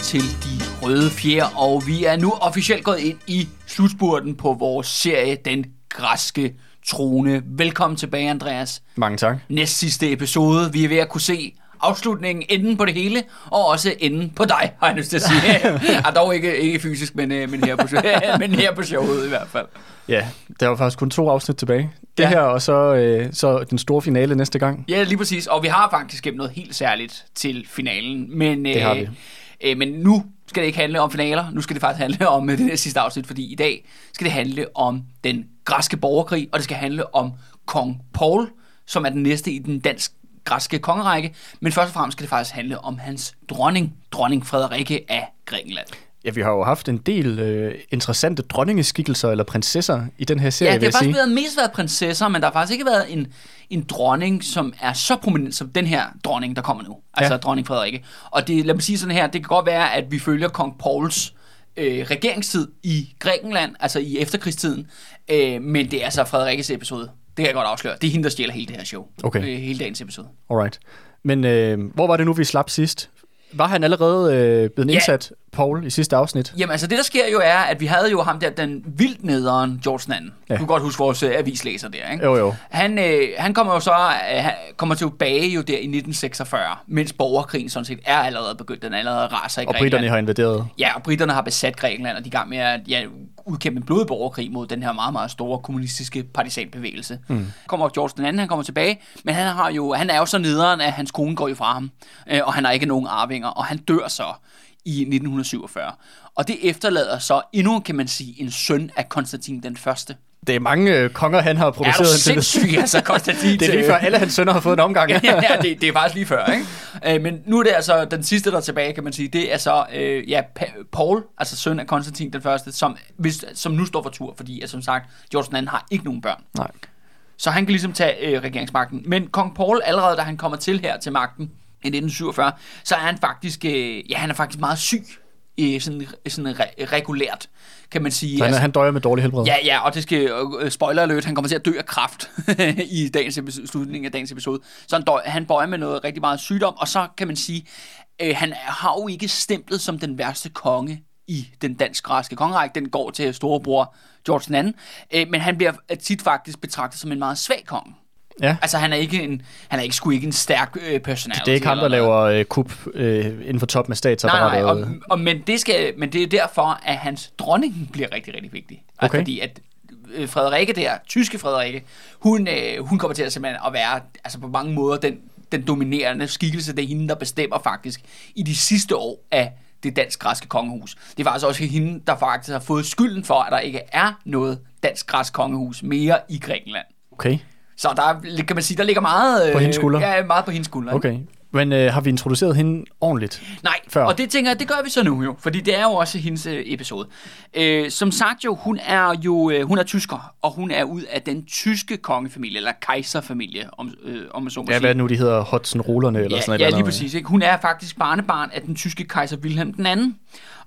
Til De Røde Fjer, og vi er nu officielt gået ind i slutspurten på vores serie Den Græske Trone. Velkommen tilbage, Andreas. Mange tak. Næst sidste episode, vi er ved at kunne se afslutningen, enden på det hele, og også enden på dig, har jeg lyst til at sige. ja, dog ikke, ikke fysisk, men, øh, men, her på, men her på showet i hvert fald. Ja, der var faktisk kun to afsnit tilbage. Det Ja. her, og så, øh, så den store finale næste gang. Ja, lige præcis. Og vi har faktisk gemt noget helt særligt til finalen. Men, Det har vi. Øh, men nu skal det ikke handle om finaler. Nu skal det faktisk handle om øh, det her sidste afsnit, fordi i dag skal det handle om den græske borgerkrig, og det skal handle om kong Paul, som er den næste i den dansk græske kongerække. Men først og fremmest skal det faktisk handle om hans dronning, dronning Frederikke af Grækenland. Ja, vi har jo haft en del øh, interessante dronningeskikkelser eller prinsesser i den her serie, Ja, det har sige. faktisk været, mest været prinsesser, men der har faktisk ikke været en, en dronning, som er så prominent som den her dronning, der kommer nu. Altså Ja. dronning Frederikke. Og det, lad mig sige sådan her, det kan godt være, at vi følger kong Pauls øh, regeringstid i Grækenland, altså i efterkrigstiden, øh, men det er altså Frederikkes episode. Det kan jeg godt afsløre. Det er hende, der stjæler hele det her show. Okay. Øh, hele dagens episode. Alright. Men øh, hvor var det nu, vi slap sidst? Var han allerede øh, blevet Ja. indsat, Paul, i sidste afsnit? Jamen altså det der sker jo er, at vi havde jo ham der, den vildt nederen George II. Ja. Ja. Du kan godt huske vores øh, avislæser der, ikke? Jo, jo. Han, øh, han kommer jo så øh, han kommer tilbage jo der i 1946, mens borgerkrigen sådan set er allerede begyndt. Den er allerede raser i Og Grækenland. britterne har invaderet. Ja, og britterne har besat Grækenland, og de er i gang med at ja, udkæmpe en blodig borgerkrig mod den her meget, meget store kommunistiske partisanbevægelse. Mm. Kommer George den anden, han kommer tilbage, men han, har jo, han er jo så nederen, at hans kone går jo fra ham, øh, og han har ikke nogen arvinger, og han dør så i 1947. Og det efterlader så endnu, kan man sige, en søn af Konstantin den Første. Det er mange øh, konger, han har Er du produceret. sindssyg, altså Konstantin? Det er lige før alle hans sønner har fået en omgang. ja, ja det, det er faktisk lige før, ikke? Øh, men nu er det altså den sidste, der er tilbage, kan man sige. Det er så øh, ja, Pa- Paul, altså søn af Konstantin den første, som, hvis, som nu står for tur, fordi at, som sagt, George den anden har ikke nogen børn. Nej. Så han kan ligesom tage øh, regeringsmagten. Men kong Paul, allerede da han kommer til her til magten i 1947, så er han faktisk, øh, ja, han er faktisk meget syg. Øh, sådan, sådan re- regulært, kan man sige. Så han, han døjer med dårlig helbred. Ja, ja, og det skal, øh, spoiler alert, han kommer til at dø af kraft i dagens episode, slutningen af dagens episode. Så han, døj, han bøjer med noget rigtig meget sygdom, og så kan man sige, øh, han har jo ikke stemplet som den værste konge i den dansk-græske kongerække. Den går til storebror George II, øh, men han bliver tit faktisk betragtet som en meget svag konge. Ja. Altså, han er ikke en, han er ikke sgu ikke en stærk øh, personality. Det er ikke ham, der laver øh, kup øh, inden for top med Nej, statsapparatet. nej, og, og, men, det skal, men det er derfor, at hans dronning bliver rigtig, rigtig vigtig. Altså, Okay. Fordi at øh, Frederikke der, tyske Frederikke, hun, øh, hun kommer til at, simpelthen at være altså på mange måder den, den dominerende skikkelse. Det er hende, der bestemmer faktisk i de sidste år af det dansk-græske kongehus. Det er faktisk også hende, der faktisk har fået skylden for, at der ikke er noget dansk-græsk kongehus mere i Grækenland. Okay, Så der er- kan man sige, der ligger meget... øh, På hendes skuldre? Ja, meget på hendes skuldre. ikke? okay. Men øh, har vi introduceret hende ordentligt? Nej, Før. og det tænker jeg, det gør vi så nu jo, fordi det er jo også hendes øh, episode. Øh, som sagt jo, hun er jo øh, hun er tysker, og hun er ud af den tyske kongefamilie, eller kejserfamilie, om, øh, om man så må Ja, sige. hvad er det nu, de hedder Hudson-rullerne eller Ja, sådan ja noget? lige præcis. Ikke? Hun er faktisk barnebarn af den tyske kejser Wilhelm den anden.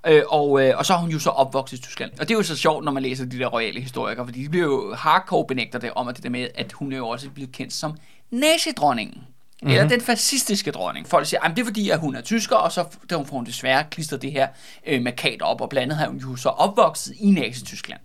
Øh, og, øh, og så er hun jo så opvokset i Tyskland. Og det er jo så sjovt, når man læser de der royale historikere, fordi de bliver jo hardcore benægter det om, at det der med, at hun er jo også blevet kendt som nazidronningen. Mm-hmm. Eller den fascistiske dronning. Folk siger, at det er fordi, at hun er tysker, og så der får hun desværre klistret det her øh, markat op, og blandt andet har hun jo så opvokset i Nazi-Tyskland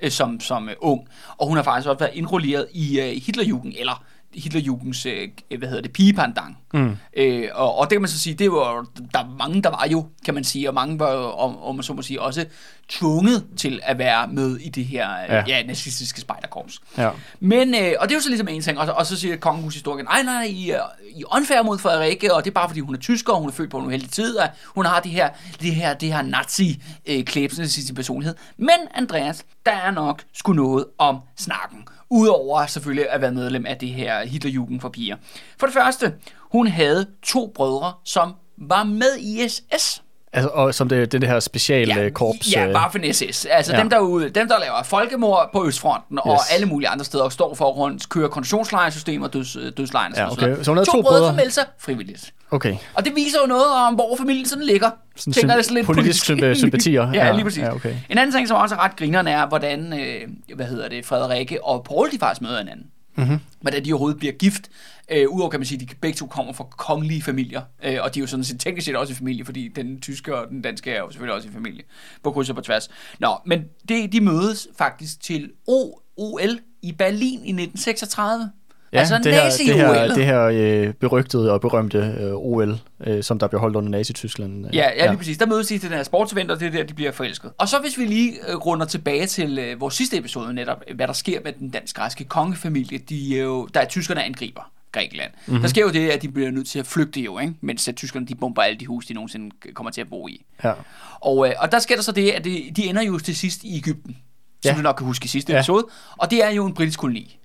øh, som, som øh, ung. Og hun har faktisk også været indrulleret i øh, Hitlerjugend, eller Hitlerjugens, øh, hvad hedder det, pigepandang. Mm. Øh, og, og det kan man så sige, det var, der er mange, der var jo, kan man sige, og mange var om, om man så må sige, også tvunget til at være med i det her ja. Ja. Ja, nazistiske spejderkorps. Ja. Men, øh, og det er jo så ligesom en ting, og, så- og så siger kongehushistorien, nej, nej, I, er- I er unfair mod Frederikke, og det er bare fordi hun er tysker, og hun er født på en uheldig tid, og hun har det her, det her, det her nazi-klæbsende i sin personlighed. Men Andreas, der er nok sgu noget om snakken, udover selvfølgelig at være medlem af det her Hitlerjugend for piger. For det første, hun havde to brødre, som var med i SS. Altså, og som det, det, det her specialkorps. Ja, øh, bare for SS. Altså ja. ja. dem, der, er ude, dem, der laver folkemord på Østfronten yes. og alle mulige andre steder, og står for rundt, køre koncentrationslejrsystemer og døds, dødslejre. Ja, okay. Så hun havde to, to brødre, som meldte sig frivilligt. Okay. Og det viser jo noget om, hvor familien sådan ligger. Sådan Tænker det sådan lidt politisk sympa- sympatier. ja, Ja, lige præcis. ja, okay. En anden ting, som også er ret grineren, er, hvordan, øh, hvad hedder det, Frederikke og Paul, de faktisk møder hinanden. Mhm. hvordan de overhovedet bliver gift. Øh, Udover kan man sige, at de begge to kommer fra kongelige familier, øh, og de er jo sådan set teknisk set også i familie, fordi den tyske og den danske er jo selvfølgelig også i familie, på kryds og på tværs. Nå, men det, de mødes faktisk til O- OL i Berlin i 1936. Ja, altså det her, det her, det her øh, berygtede og berømte øh, OL, øh, som der blev holdt under Nazi-Tyskland. Øh, Ja, ja, lige præcis. Der mødes de til den her sportsevent, og det er der, de bliver forelsket. Og så hvis vi lige øh, runder tilbage til øh, vores sidste episode netop, hvad der sker med den dansk-græske kongefamilie, de jo, der er tyskerne angriber Grækenland. Mhm. Mm-hmm. Der sker jo det, at de bliver nødt til at flygte jo, ikke? mens at tyskerne de bomber alle de huse, de nogensinde kommer til at bo i. ja. Og, øh, og der sker der så det, at det, de ender jo til sidst i Ægypten, som Ja. ja. du nok kan huske i sidste Ja. episode. Og det er jo en britisk koloni.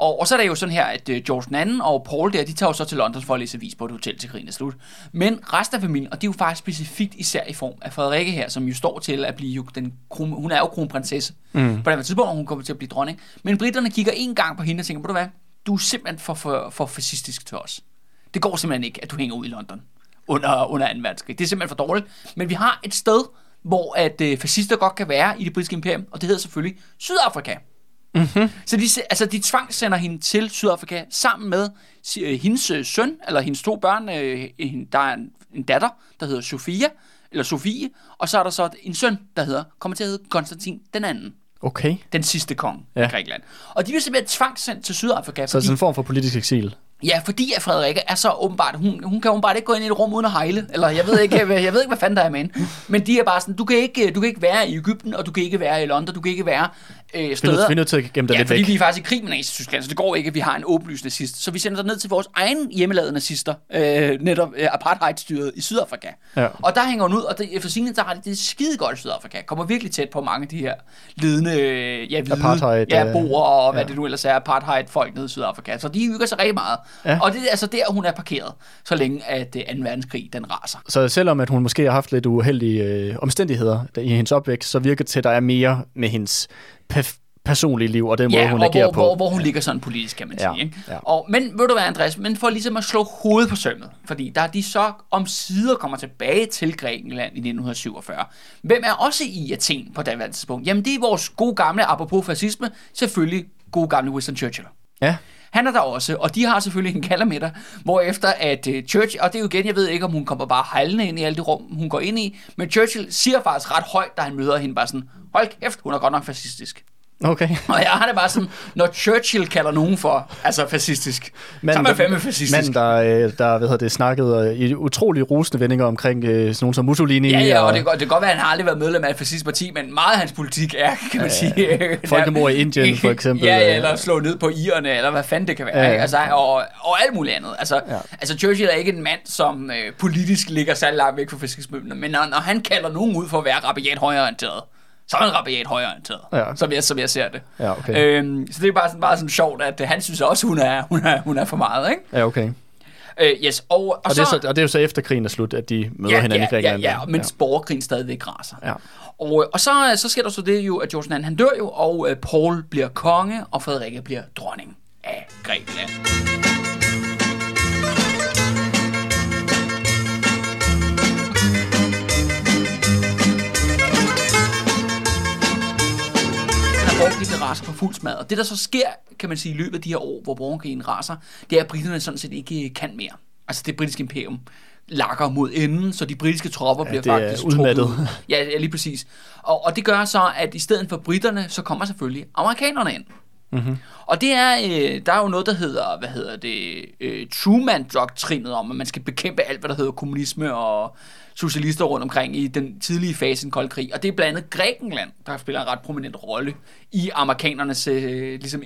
Og, og så er det jo sådan her, at uh, George II og Paul der, de tager jo så til London for at læse avis på et hotel til krigen er slut. Men resten af familien, og det er jo faktisk specifikt især i form af Frederikke her, som jo står til at blive jo den, kron, hun er jo kronprinsesse mm. på den her tidspunkt, og hun kommer til at blive dronning. Men britterne kigger en gang på hende og tænker, ved du hvad, du er simpelthen for, for, for fascistisk til os. Det går simpelthen ikke, at du hænger ud i London under, under 2. verdenskrig. Det er simpelthen for dårligt. Men vi har et sted, hvor at øh, fascister godt kan være i det britiske imperium, og det hedder selvfølgelig Sydafrika. Mm-hmm. Så de, altså, de tvangssender hende til Sydafrika sammen med øh, hendes øh, søn, eller hendes to børn. Øh, der er en, datter, der hedder Sofia, eller Sofie, og så er der så en søn, der hedder, kommer til at hedde Konstantin den anden. Okay. Den sidste kong ja. I Grækenland. Og de bliver simpelthen tvangssendt til Sydafrika, Så fordi, sådan en form for politisk eksil. ja, fordi at Frederikke er så åbenbart, hun, hun kan åbenbart ikke gå ind i et rum uden at hejle, eller jeg ved ikke, hvad, jeg ved ikke, hvad fanden der er med hende. Men de er bare sådan, du kan ikke, du kan ikke være i Ægypten, og du kan ikke være i London, du kan ikke være øh, er, steder. vi er nødt til at gemme dig Ja, lidt fordi væk. vi er faktisk i krig med Nazi-Tyskland, så det går ikke, at vi har en åbenlyst nazist. Så vi sender dig ned til vores egen hjemmelavede nazister, øh, netop øh, apartheidstyret i Sydafrika. Ja. Og der hænger hun ud, og det, efter sigende, der har de det skide godt i Sydafrika. Kommer virkelig tæt på mange af de her ledende, øh, ja, hvide, Apartheid, ja, øh, boer og hvad ja. det nu ellers er, apartheid-folk nede i Sydafrika. Så de hygger sig rigtig meget. Ja. Og det er altså der, hun er parkeret, så længe at øh, 2. verdenskrig, den raser. Så selvom at hun måske har haft lidt uheldige øh, omstændigheder der- i hendes opvækst, så virker det til, at der er mere med hendes personlige liv og den måde, Ja, hun og agerer hvor, på. hvor, hvor hun ligger sådan politisk, kan man Ja, sige. Ikke? ja. Og, men ved du hvad, Andreas, men for ligesom at slå hovedet på sømmet, fordi der er de så om sider kommer tilbage til Grækenland i 1947. Hvem er også i Athen på daværende tidspunkt? Jamen det er vores gode gamle, apropos fascisme, selvfølgelig gode gamle Winston Churchill. Ja, han er der også, og de har selvfølgelig en kalder med dig, hvor efter at uh, Churchill, og det er jo igen, jeg ved ikke, om hun kommer bare hejlende ind i alt det rum, hun går ind i, men Churchill siger faktisk ret højt, da han møder hende, bare sådan, hold kæft, hun er godt nok fascistisk okay. Og jeg har det bare sådan, når Churchill kalder nogen for, altså fascistisk, så er man fandme fascistisk. Manden, der, øh, der hvad hedder det, snakkede øh, i utrolig rusende vendinger omkring øh, sådan nogen som Mussolini. Ja, ja, og det kan, godt- det kan godt være, at han har aldrig været medlem af et fascistisk parti, men meget af hans politik er, kan man sige... Folkemord i Indien, for eksempel. Ja, ja, eller slå ned på irerne, eller hvad fanden det kan være. Ja, Ja, ja. ja. Altså, og, og alt muligt andet. Altså, Ja. ja. altså Churchill er ikke en mand, som øh, politisk ligger særlig langt væk fra fascismen, men når, når han kalder nogen ud for at være rabiat højreorienteret, så er han rabiat højreorienteret, Ja. som, jeg, som jeg ser det. Ja, okay. Øhm, så det er bare sådan, bare sådan sjovt, at øh, han synes også, hun er, hun er, hun er for meget, ikke? Ja, okay. Øh, yes, og, og, Og, det så, og det er jo så efter krigen er slut, at de møder ja, hinanden ja, i Grækenland. Ja, ja, mens ja. borgerkrigen stadigvæk raser. Ja. Og, og så, så sker der så det jo, at George II, han dør jo, og øh, Paul bliver konge, og Frederikke bliver dronning af Grækenland. Bliver raser på fuld smad. Og det, der så sker, kan man sige, i løbet af de her år, hvor borgerkrigen raser, det er, at britterne sådan set ikke kan mere. Altså det britiske imperium lakker mod enden, så de britiske tropper Ja, bliver er faktisk udmattet. Ja, ja, lige præcis. Og, og det gør så, at i stedet for britterne, så kommer selvfølgelig amerikanerne ind. Mm-hmm. Og det er, øh, der er jo noget, der hedder, hvad hedder det, øh, Truman-doktrinet om, at man skal bekæmpe alt, hvad der hedder kommunisme og socialister rundt omkring i den tidlige fase i den kolde krig. Og det er blandt andet Grækenland, der spiller en ret prominent rolle i amerikanernes øh, ligesom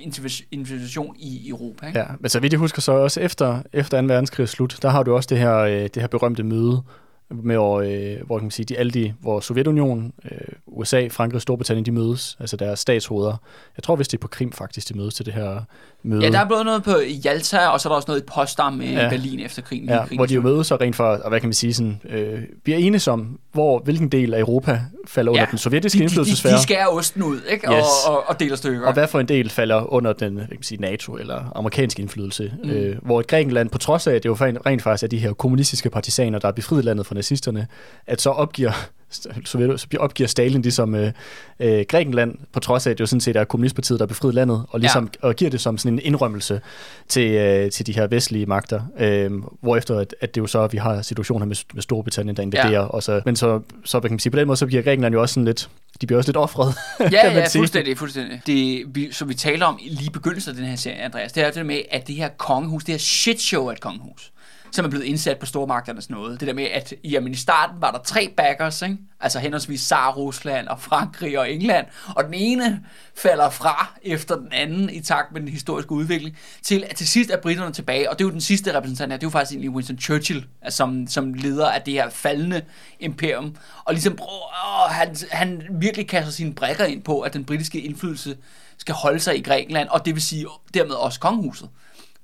intervention i Europa. Ikke? Ja, men så vidt jeg husker så også efter, efter 2. verdenskrig slut, der har du også det her, øh, det her berømte møde, med, hvor, øh, hvor kan man sige, de, alle de, hvor Sovjetunionen, øh, USA, Frankrig og Storbritannien, de mødes, altså deres statshoveder. Jeg tror vist det er på Krim faktisk, de mødes til det her møde. Ja, der er både noget på Jalta, og så er der også noget i Potsdam i Ja. Berlin efter krigen. Ja, krigen hvor de jo mødes så rent for, og hvad kan man sige, sådan, øh, bliver enige om, hvor, hvilken del af Europa falder under den sovjetiske de, de, de, indflydelsesfære, de skærer osten ud, ikke? Yes. Og, og, og deler stykker. og hvad for en del falder under den hvad kan man sige, NATO eller amerikansk indflydelse. Mm. Øh, hvor et Grækenland, på trods af, at det jo rent faktisk er de her kommunistiske partisaner, der er befriet landet fra nazisterne, at så opgiver så så opgiver Stalin ligesom øh, øh, Grækenland, på trods af, at det jo sådan set er kommunistpartiet, der befriet landet, og, ligesom, ja. og giver det som sådan en indrømmelse til, øh, til de her vestlige magter, øh, hvorefter at, at det jo så, at vi har situationer med, med Storbritannien, der invaderer, ja. og så, men så, så kan man sige, på den måde, så bliver Grækenland jo også sådan lidt, de bliver også lidt offret, Ja, kan man ja, sige. fuldstændig, fuldstændig. Det, vi, så vi taler om lige begyndelsen af den her serie, Andreas, det er det med, at det her kongehus, det her shit show af et kongehus, som er blevet indsat på stormagternes nåde. Det der med, at jamen, i starten var der tre backers, ikke? altså henholdsvis Sar, Rusland og Frankrig og England, og den ene falder fra efter den anden i takt med den historiske udvikling, til at til sidst er britterne tilbage, og det er jo den sidste repræsentant her, det er jo faktisk egentlig Winston Churchill, altså, som, som leder af det her faldende imperium, og ligesom åh, han, han virkelig kaster sine brækker ind på, at den britiske indflydelse skal holde sig i Grækenland, og det vil sige dermed også kongehuset.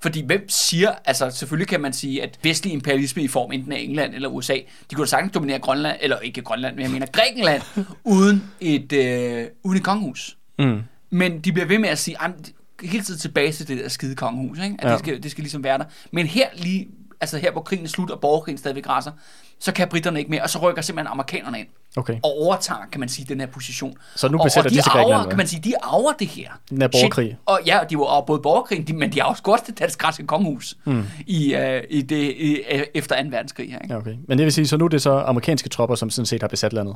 Fordi hvem siger, altså selvfølgelig kan man sige, at vestlig imperialisme i form enten af England eller USA, de kunne da sagtens dominere Grønland, eller ikke Grønland, men jeg mener Grækenland, uden et, øh, uden et kongehus. Mm. Men de bliver ved med at sige, hele tiden tilbage til det der skide kongehus, ikke? at ja. det, skal, det skal ligesom være der. Men her lige, altså her hvor krigen er slut, og borgerkrigen stadigvæk græsser, så kan britterne ikke mere, og så rykker simpelthen amerikanerne ind. Okay. Og overtager, kan man sige, den her position. Så nu besætter og, og de, de til Grækenland? kan man sige, de arver det her. Den her borgerkrig. Og ja, de var og både borgerkrig, de, men de har også godt det danske græske kongehus mm. i, uh, i det, i, uh, efter 2. verdenskrig. Her, ikke? Okay. Men det vil sige, så nu er det så amerikanske tropper, som sådan set har besat landet?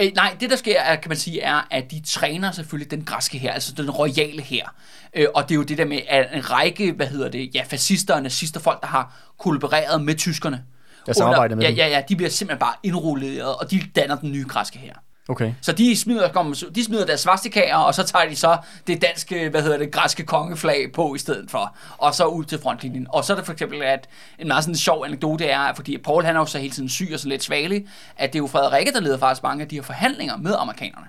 Øh, nej, det der sker, er, kan man sige, er, at de træner selvfølgelig den græske her, altså den royale her. Øh, og det er jo det der med, at en række, hvad hedder det, ja, fascister og nazister, folk, der har kollaboreret med tyskerne, der samarbejder med ja, ja, ja, de bliver simpelthen bare indrulleret, og de danner den nye græske her. Okay. Så de smider, de smider deres svastikager, og så tager de så det danske, hvad hedder det, græske kongeflag på i stedet for, og så ud til frontlinjen. Og så er det for eksempel, at en meget sådan sjov anekdote er, fordi Paul han er jo så hele tiden syg og så lidt svagelig, at det er jo Frederikke, der leder faktisk mange af de her forhandlinger med amerikanerne.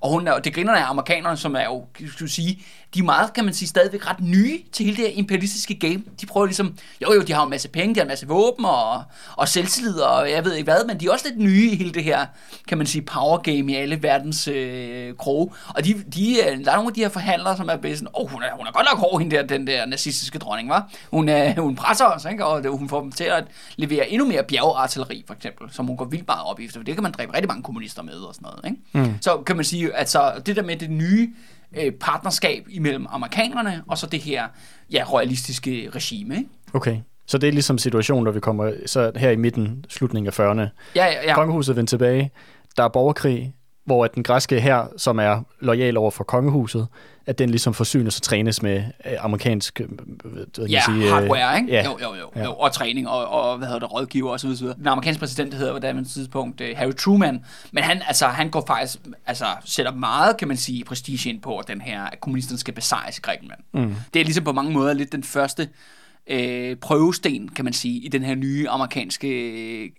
Og hun er, det griner af amerikanerne, som er jo, skal sige, de er meget, kan man sige, stadigvæk ret nye til hele det her imperialistiske game. De prøver ligesom, jo jo, de har en masse penge, de har en masse våben og, og selvtillid, og jeg ved ikke hvad, men de er også lidt nye i hele det her, kan man sige, power game i alle verdens øh, kroge. Og de, de, øh, der er nogle af de her forhandlere, som er bedst sådan, åh, oh, hun er, hun er godt nok hård, hende der, den der nazistiske dronning, var. Hun, øh, hun presser os, ikke? og hun får dem til at levere endnu mere bjergartilleri, for eksempel, som hun går vildt meget op i, for det kan man dræbe rigtig mange kommunister med og sådan noget. Ikke? Mm. Så kan man sige, at så det der med det nye øh, partnerskab imellem amerikanerne og så det her ja, royalistiske regime. Ikke? Okay. Så det er ligesom situationen, når vi kommer så her i midten, slutningen af 40'erne. Ja, ja, ja. Kongehuset vendt tilbage. Der er borgerkrig, hvor at den græske her, som er lojal over for kongehuset, at den ligesom forsynes og trænes med øh, amerikansk øh, hvad ja, sige, hardware, ikke? Ja. Jo, jo, jo, ja. jo. Og træning og, og hvad hedder det, rådgiver og så videre. Den amerikanske præsident hedder på det tidspunkt uh, Harry Truman, men han, altså, han går faktisk, altså, sætter meget, kan man sige, prestige ind på, at den her, at kommunisterne skal besejres i Grækenland. Mm. Det er ligesom på mange måder lidt den første øh, prøvesten, kan man sige, i den her nye amerikanske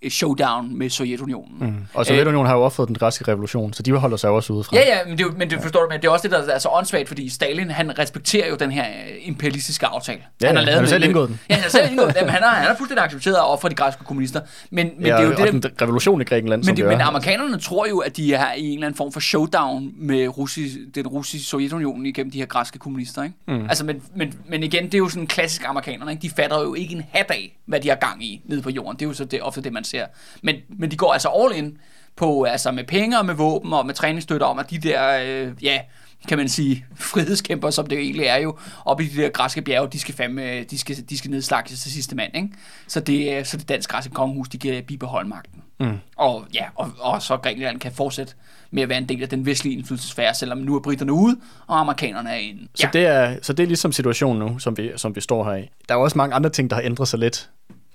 øh, showdown med Sovjetunionen. Mm. Og Sovjetunionen øh, har jo offret den græske revolution, så de holder sig også ude fra. Ja, ja, men det, men det forstår du, men det er også det, der er så åndssvagt, fordi Stalin, han respekterer jo den her øh, imperialistiske aftale. Ja, han har lavet han har selv indgået den. Ja, han har selv indgået den, han har, han har fuldstændig accepteret at ofre de græske kommunister. Men, men ja, det er jo det, den revolution i Grækenland, men, som det, men amerikanerne tror jo, at de er i en eller anden form for showdown med russi, den russiske Sovjetunionen igennem de her græske kommunister. Ikke? Mm. Altså, men, men, men igen, det er jo sådan klassisk amerikanerne. Ikke? De fatter jo ikke en hat af, hvad de har gang i nede på jorden. Det er jo så det, ofte det, man ser. Men, men de går altså all in på, altså med penge og med våben og med træningsstøtter om, at de der, øh, ja, kan man sige, frihedskæmper, som det jo egentlig er jo, oppe i de der græske bjerge, de skal fandme, de skal, de skal nedslagtes til sidste mand, ikke? Så det, øh, så det danske græske kongehus, de kan bibeholde magten. Mm. Og ja, og, og så Grækenland kan fortsætte med at være en del af den vestlige indflydelsesfære, selvom nu er britterne ude, og amerikanerne er inde. Så, ja. det er, så det er ligesom situationen nu, som vi, som vi står her i. Der er også mange andre ting, der har ændret sig lidt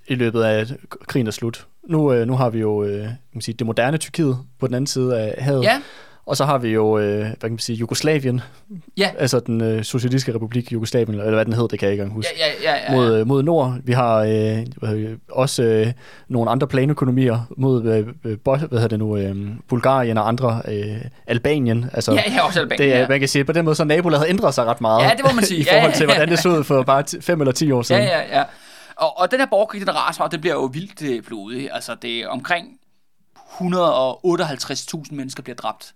i løbet af krigen er slut. Nu, øh, nu har vi jo øh, kan man sige, det moderne Tyrkiet på den anden side af havet. Ja. Og så har vi jo, øh, hvad kan man sige, Jugoslavien. Ja. Altså den øh, socialistiske republik Jugoslavien, eller hvad den hed, det kan jeg ikke engang huske. Ja, ja, ja, ja, ja. Mod, øh, mod nord. Vi har øh, også øh, nogle andre planøkonomier mod, øh, øh hvad hedder det nu, øh, Bulgarien og andre, øh, Albanien. Altså, ja, ja, også Albanien, det, ja. Man kan sige, at på den måde så nabolaget har ændret sig ret meget. Ja, det må man sige. I forhold til, hvordan det så ud for bare 5 eller 10 år siden. Ja, ja, ja. Og, og den her borgerkrig, den raser, det bliver jo vildt øh, blodig. Altså, det er omkring 158.000 mennesker bliver dræbt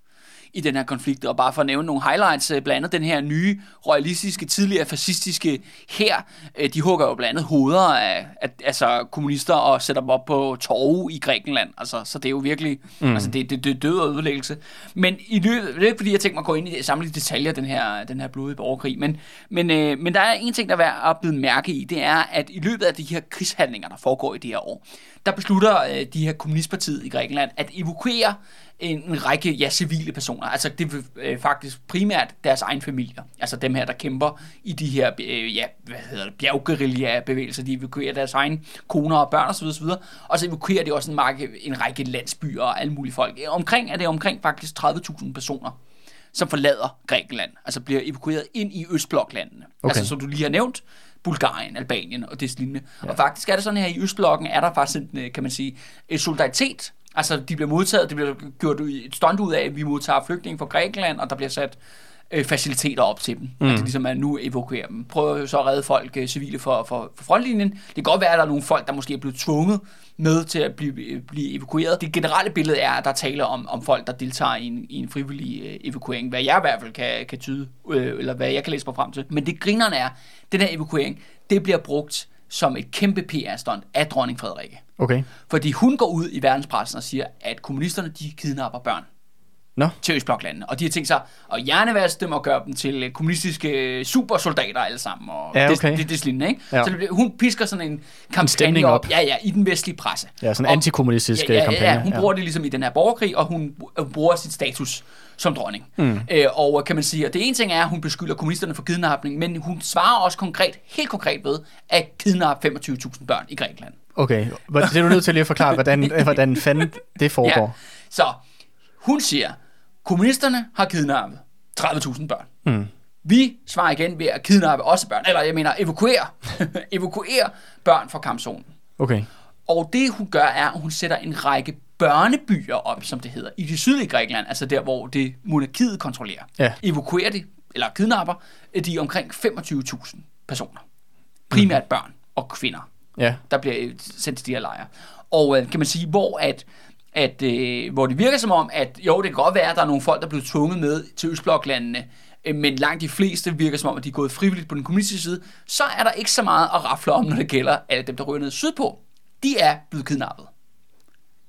i den her konflikt. Og bare for at nævne nogle highlights, øh, blandt andet den her nye royalistiske, tidligere fascistiske her, øh, de hugger jo blandt andet hoveder af, af altså kommunister og sætter dem op på torve i Grækenland. Altså, så det er jo virkelig, mm. altså det, det, det død og ødelæggelse. Men i løbet, det er ikke fordi, jeg tænker mig at gå ind i samle detaljer, den her, den her blodige borgerkrig, men, men, øh, men der er en ting, der er værd at blive mærke i, det er, at i løbet af de her krigshandlinger, der foregår i de her år, der beslutter øh, de her kommunistpartiet i Grækenland at evakuere en, en række ja, civile personer. Altså det er øh, faktisk primært deres egen familier. Altså dem her, der kæmper i de her øh, ja, hvad hedder det, bjergguerilla-bevægelser. De evakuerer deres egen koner og børn osv. osv. Og så evakuerer de også en, række, en række landsbyer og alle mulige folk. Omkring er det omkring faktisk 30.000 personer som forlader Grækenland, altså bliver evakueret ind i Østbloklandene. Okay. Altså som du lige har nævnt, Bulgarien, Albanien og det lignende. Ja. Og faktisk er det sådan her, i Østblokken er der faktisk en, kan man sige, en solidaritet. Altså de bliver modtaget, det bliver gjort et stunt ud af, at vi modtager flygtninge fra Grækenland, og der bliver sat øh, faciliteter op til dem. Mm. At de ligesom er nu evakuerer dem. Prøver så at redde folk, øh, civile, for, for, for frontlinjen. Det kan godt være, at der er nogle folk, der måske er blevet tvunget med til at blive, blive evakueret. Det generelle billede er, at der taler om, om folk, der deltager i en, i en frivillig øh, evakuering, hvad jeg i hvert fald kan, kan tyde, øh, eller hvad jeg kan læse mig frem til. Men det grinerne er, den her evakuering, det bliver brugt som et kæmpe PR-stunt af dronning Frederikke. Okay. Fordi hun går ud i verdenspressen og siger, at kommunisterne de kidnapper børn Nå. til Østbloklandene. Og de har tænkt sig at hjernevaske dem og gøre dem til kommunistiske supersoldater alle sammen. Og Ja, okay. det, det, det, det ikke? Ja. Så det, hun pisker sådan en kampagne stemning op. Ja, ja, i den vestlige presse. Ja, sådan en antikommunistisk ja, ja, kampagne. Ja, hun bruger det ligesom i den her borgerkrig, og hun, hun bruger sit status som dronning. Mm. Øh, og kan man sige, at det ene ting er, at hun beskylder kommunisterne for kidnapning, men hun svarer også konkret, helt konkret ved, at kidnappe 25.000 børn i Grækenland. Okay, det er du nødt til lige at forklare, hvordan, hvordan fanden det foregår. Ja. Så hun siger, kommunisterne har kidnappet 30.000 børn. Mm. Vi svarer igen ved at kidnappe også børn, eller jeg mener evakuere, evakuere børn fra kampzonen. Okay, Og det hun gør er, at hun sætter en række børnebyer op, som det hedder, i det sydlige Grækenland, altså der, hvor det monarkiet kontrollerer. Ja. Evakuerer de, eller kidnapper, de omkring 25.000 personer. Primært børn og kvinder ja. der bliver øh, sendt til de her lejre. Og øh, kan man sige, hvor at at, øh, hvor det virker som om, at jo, det kan godt være, at der er nogle folk, der er blevet tvunget med til Østbloklandene, øh, men langt de fleste virker som om, at de er gået frivilligt på den kommunistiske side, så er der ikke så meget at rafle om, når det gælder alle dem, der ryger ned sydpå. De er blevet kidnappet.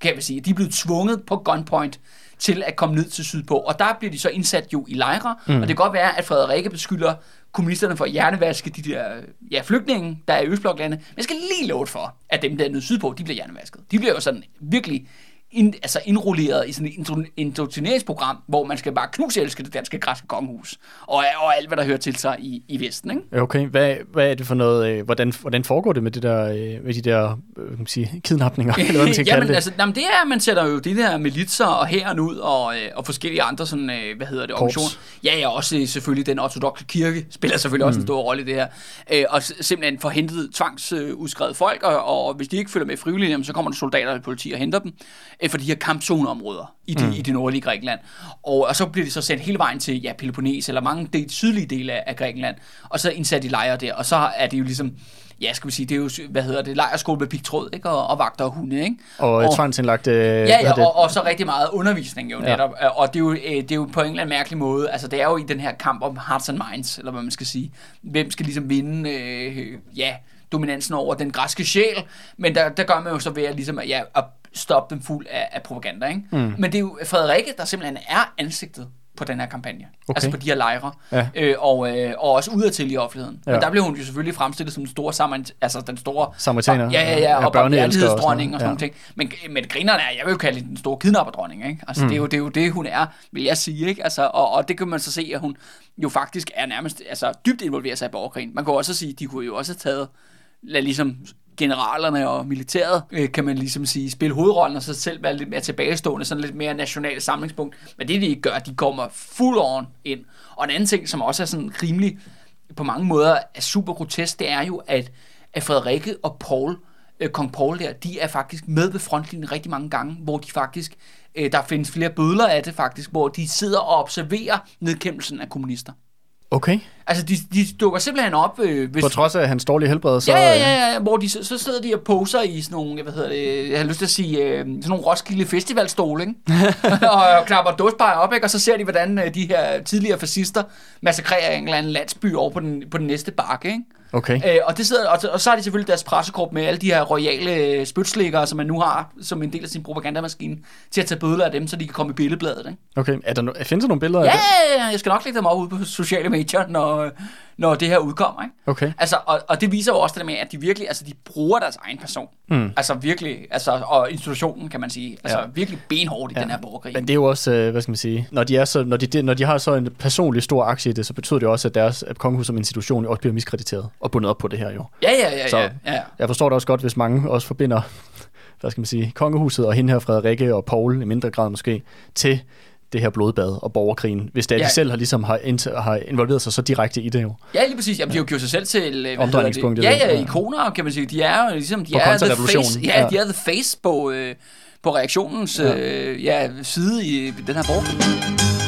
Kan man sige. De er blevet tvunget på gunpoint til at komme ned til sydpå. Og der bliver de så indsat jo i lejre. Mm. Og det kan godt være, at Frederikke beskylder kommunisterne for at hjernevaske de der ja, flygtninge, der er i Østbloklandet. Men jeg skal lige love for, at dem der er nede sydpå, de bliver hjernevasket. De bliver jo sådan virkelig ind, altså indrulleret i sådan et indoktrineringsprogram, hvor man skal bare knuse elske det danske græske kongehus. Og, og alt, hvad der hører til sig i, i Vesten. Ikke? Okay, hvad, hvad er det for noget, øh, hvordan, hvordan foregår det med, det der, øh, med de der øh, man sige, kidnapninger, eller hvad man skal kalde Jamen, det? altså, jamen, det er, at man sætter jo de der militser og hæren ud, og, øh, og forskellige andre sådan, øh, hvad hedder det, organisationer. Ja, ja, også øh, selvfølgelig den ortodoxe kirke spiller selvfølgelig mm. også en stor rolle i det her. Øh, og simpelthen får hentet tvangsudskrevet folk, og, og hvis de ikke følger med frivilligt, jamen, så kommer der soldater og politi og henter dem for de her kampzoneområder i det, mm. i det nordlige Grækenland. Og, og så bliver de så sendt hele vejen til ja, Peloponnes, eller mange del, sydlige dele af, af Grækenland, og så indsat i lejre der, og så er det jo ligesom, ja, skal vi sige, det er jo, hvad hedder det, lejrskole med pigtråd, ikke? Og, og vagter og hunde, ikke? og og tvangsindlagt... Øh, Ja, ja og, og så rigtig meget undervisning jo Ja. netop. Ja. Og det er jo, øh, det er jo på en eller anden mærkelig måde, altså det er jo i den her kamp om hearts and minds, eller hvad man skal sige. Hvem skal ligesom vinde, øh, ja, dominansen over den græske sjæl, men der, der gør man jo så ved at, ligesom, ja, at stoppe dem fuld af, af propaganda, ikke? Mm. Men det er jo Frederikke, der simpelthen er ansigtet på den her kampagne. Okay. Altså på de her lejre. Ja. Øh, og, øh, og også udadtil i offentligheden. Ja. Men der blev hun jo selvfølgelig fremstillet som den store, sammen, altså den store Samaritaner. Ja, ja, ja, Ja, og børneelsker og sådan ting. Men, men grinerne er, jeg vil jo kalde den store kidnapperdronning, ikke? Altså, mm. det, er jo, det er jo det, hun er, vil jeg sige, ikke? Altså, og, og det kan man så se, at hun jo faktisk er nærmest altså, dybt involveret sig i borgerkrigen. Man kan også sige, at de kunne jo også have taget, lad ligesom generalerne og militæret, øh, kan man ligesom sige, spille hovedrollen, og så selv være lidt mere tilbagestående, sådan lidt mere nationalt samlingspunkt. Men det, de ikke gør, de kommer full on ind. Og en anden ting, som også er sådan rimelig, på mange måder er super grotesk, det er jo, at, at Frederikke og Paul, øh, kong Paul der, de er faktisk med ved frontlinjen rigtig mange gange, hvor de faktisk, øh, der findes flere bødler af det faktisk, hvor de sidder og observerer nedkæmpelsen af kommunister. Okay. Altså, de, de dukker simpelthen op, øh, hvis... På trods af hans dårlige helbred, så... Ja, ja, ja, ja, hvor de, så, så sidder de og poser i sådan nogle, hvad hedder det, jeg har lyst til at sige, øh, sådan nogle Roskilde Festivalstole, ikke? og knapper dåsbajer op, ikke? Og så ser de, hvordan øh, de her tidligere fascister massakrerer en eller anden landsby over på den, på den næste bakke, ikke? Okay. Øh, og, det sidder, og, og så har de selvfølgelig deres pressekorp med alle de her royale spytslikkere, som man nu har som en del af sin propagandamaskine, til at tage billeder af dem, så de kan komme i billedbladet. Ikke? Okay. Er der no- findes der nogle billeder Ja, af det? ja, jeg skal nok lægge dem op ude på sociale medier, når, når det her udkommer. Ikke? Okay. Altså, og, og det viser jo også det med, at de virkelig, altså de bruger deres egen person. Mm. Altså virkelig, altså, og institutionen kan man sige, altså Ja. virkelig benhårdt i ja. den her borgerkrig. Men det er jo også, øh, hvad skal man sige, når de, er så, når, de, når de har så en personlig stor aktie i det, så betyder det også, at deres kongehus som institution også bliver miskrediteret og bundet op på det her jo. Ja, ja, ja, Så- ja, ja. Jeg forstår det også godt, hvis mange også forbinder, hvad skal man sige, kongehuset og hende her, Frederikke og Paul, i mindre grad måske, til det her blodbad og borgerkrigen, hvis det er, Ja. de selv har, ligesom har, int- har involveret sig så direkte i det jo. Ja, lige præcis. Jamen, de har jo gjort sig selv til... øh, hvad hedder Omdrejningspunkt i det? Ja, ja, ikoner, kan man sige. De er jo ligesom... De På er the face, ja, ja. de er the face på, øh, på reaktionens Ja. øh, ja, side i den her borgerkrig.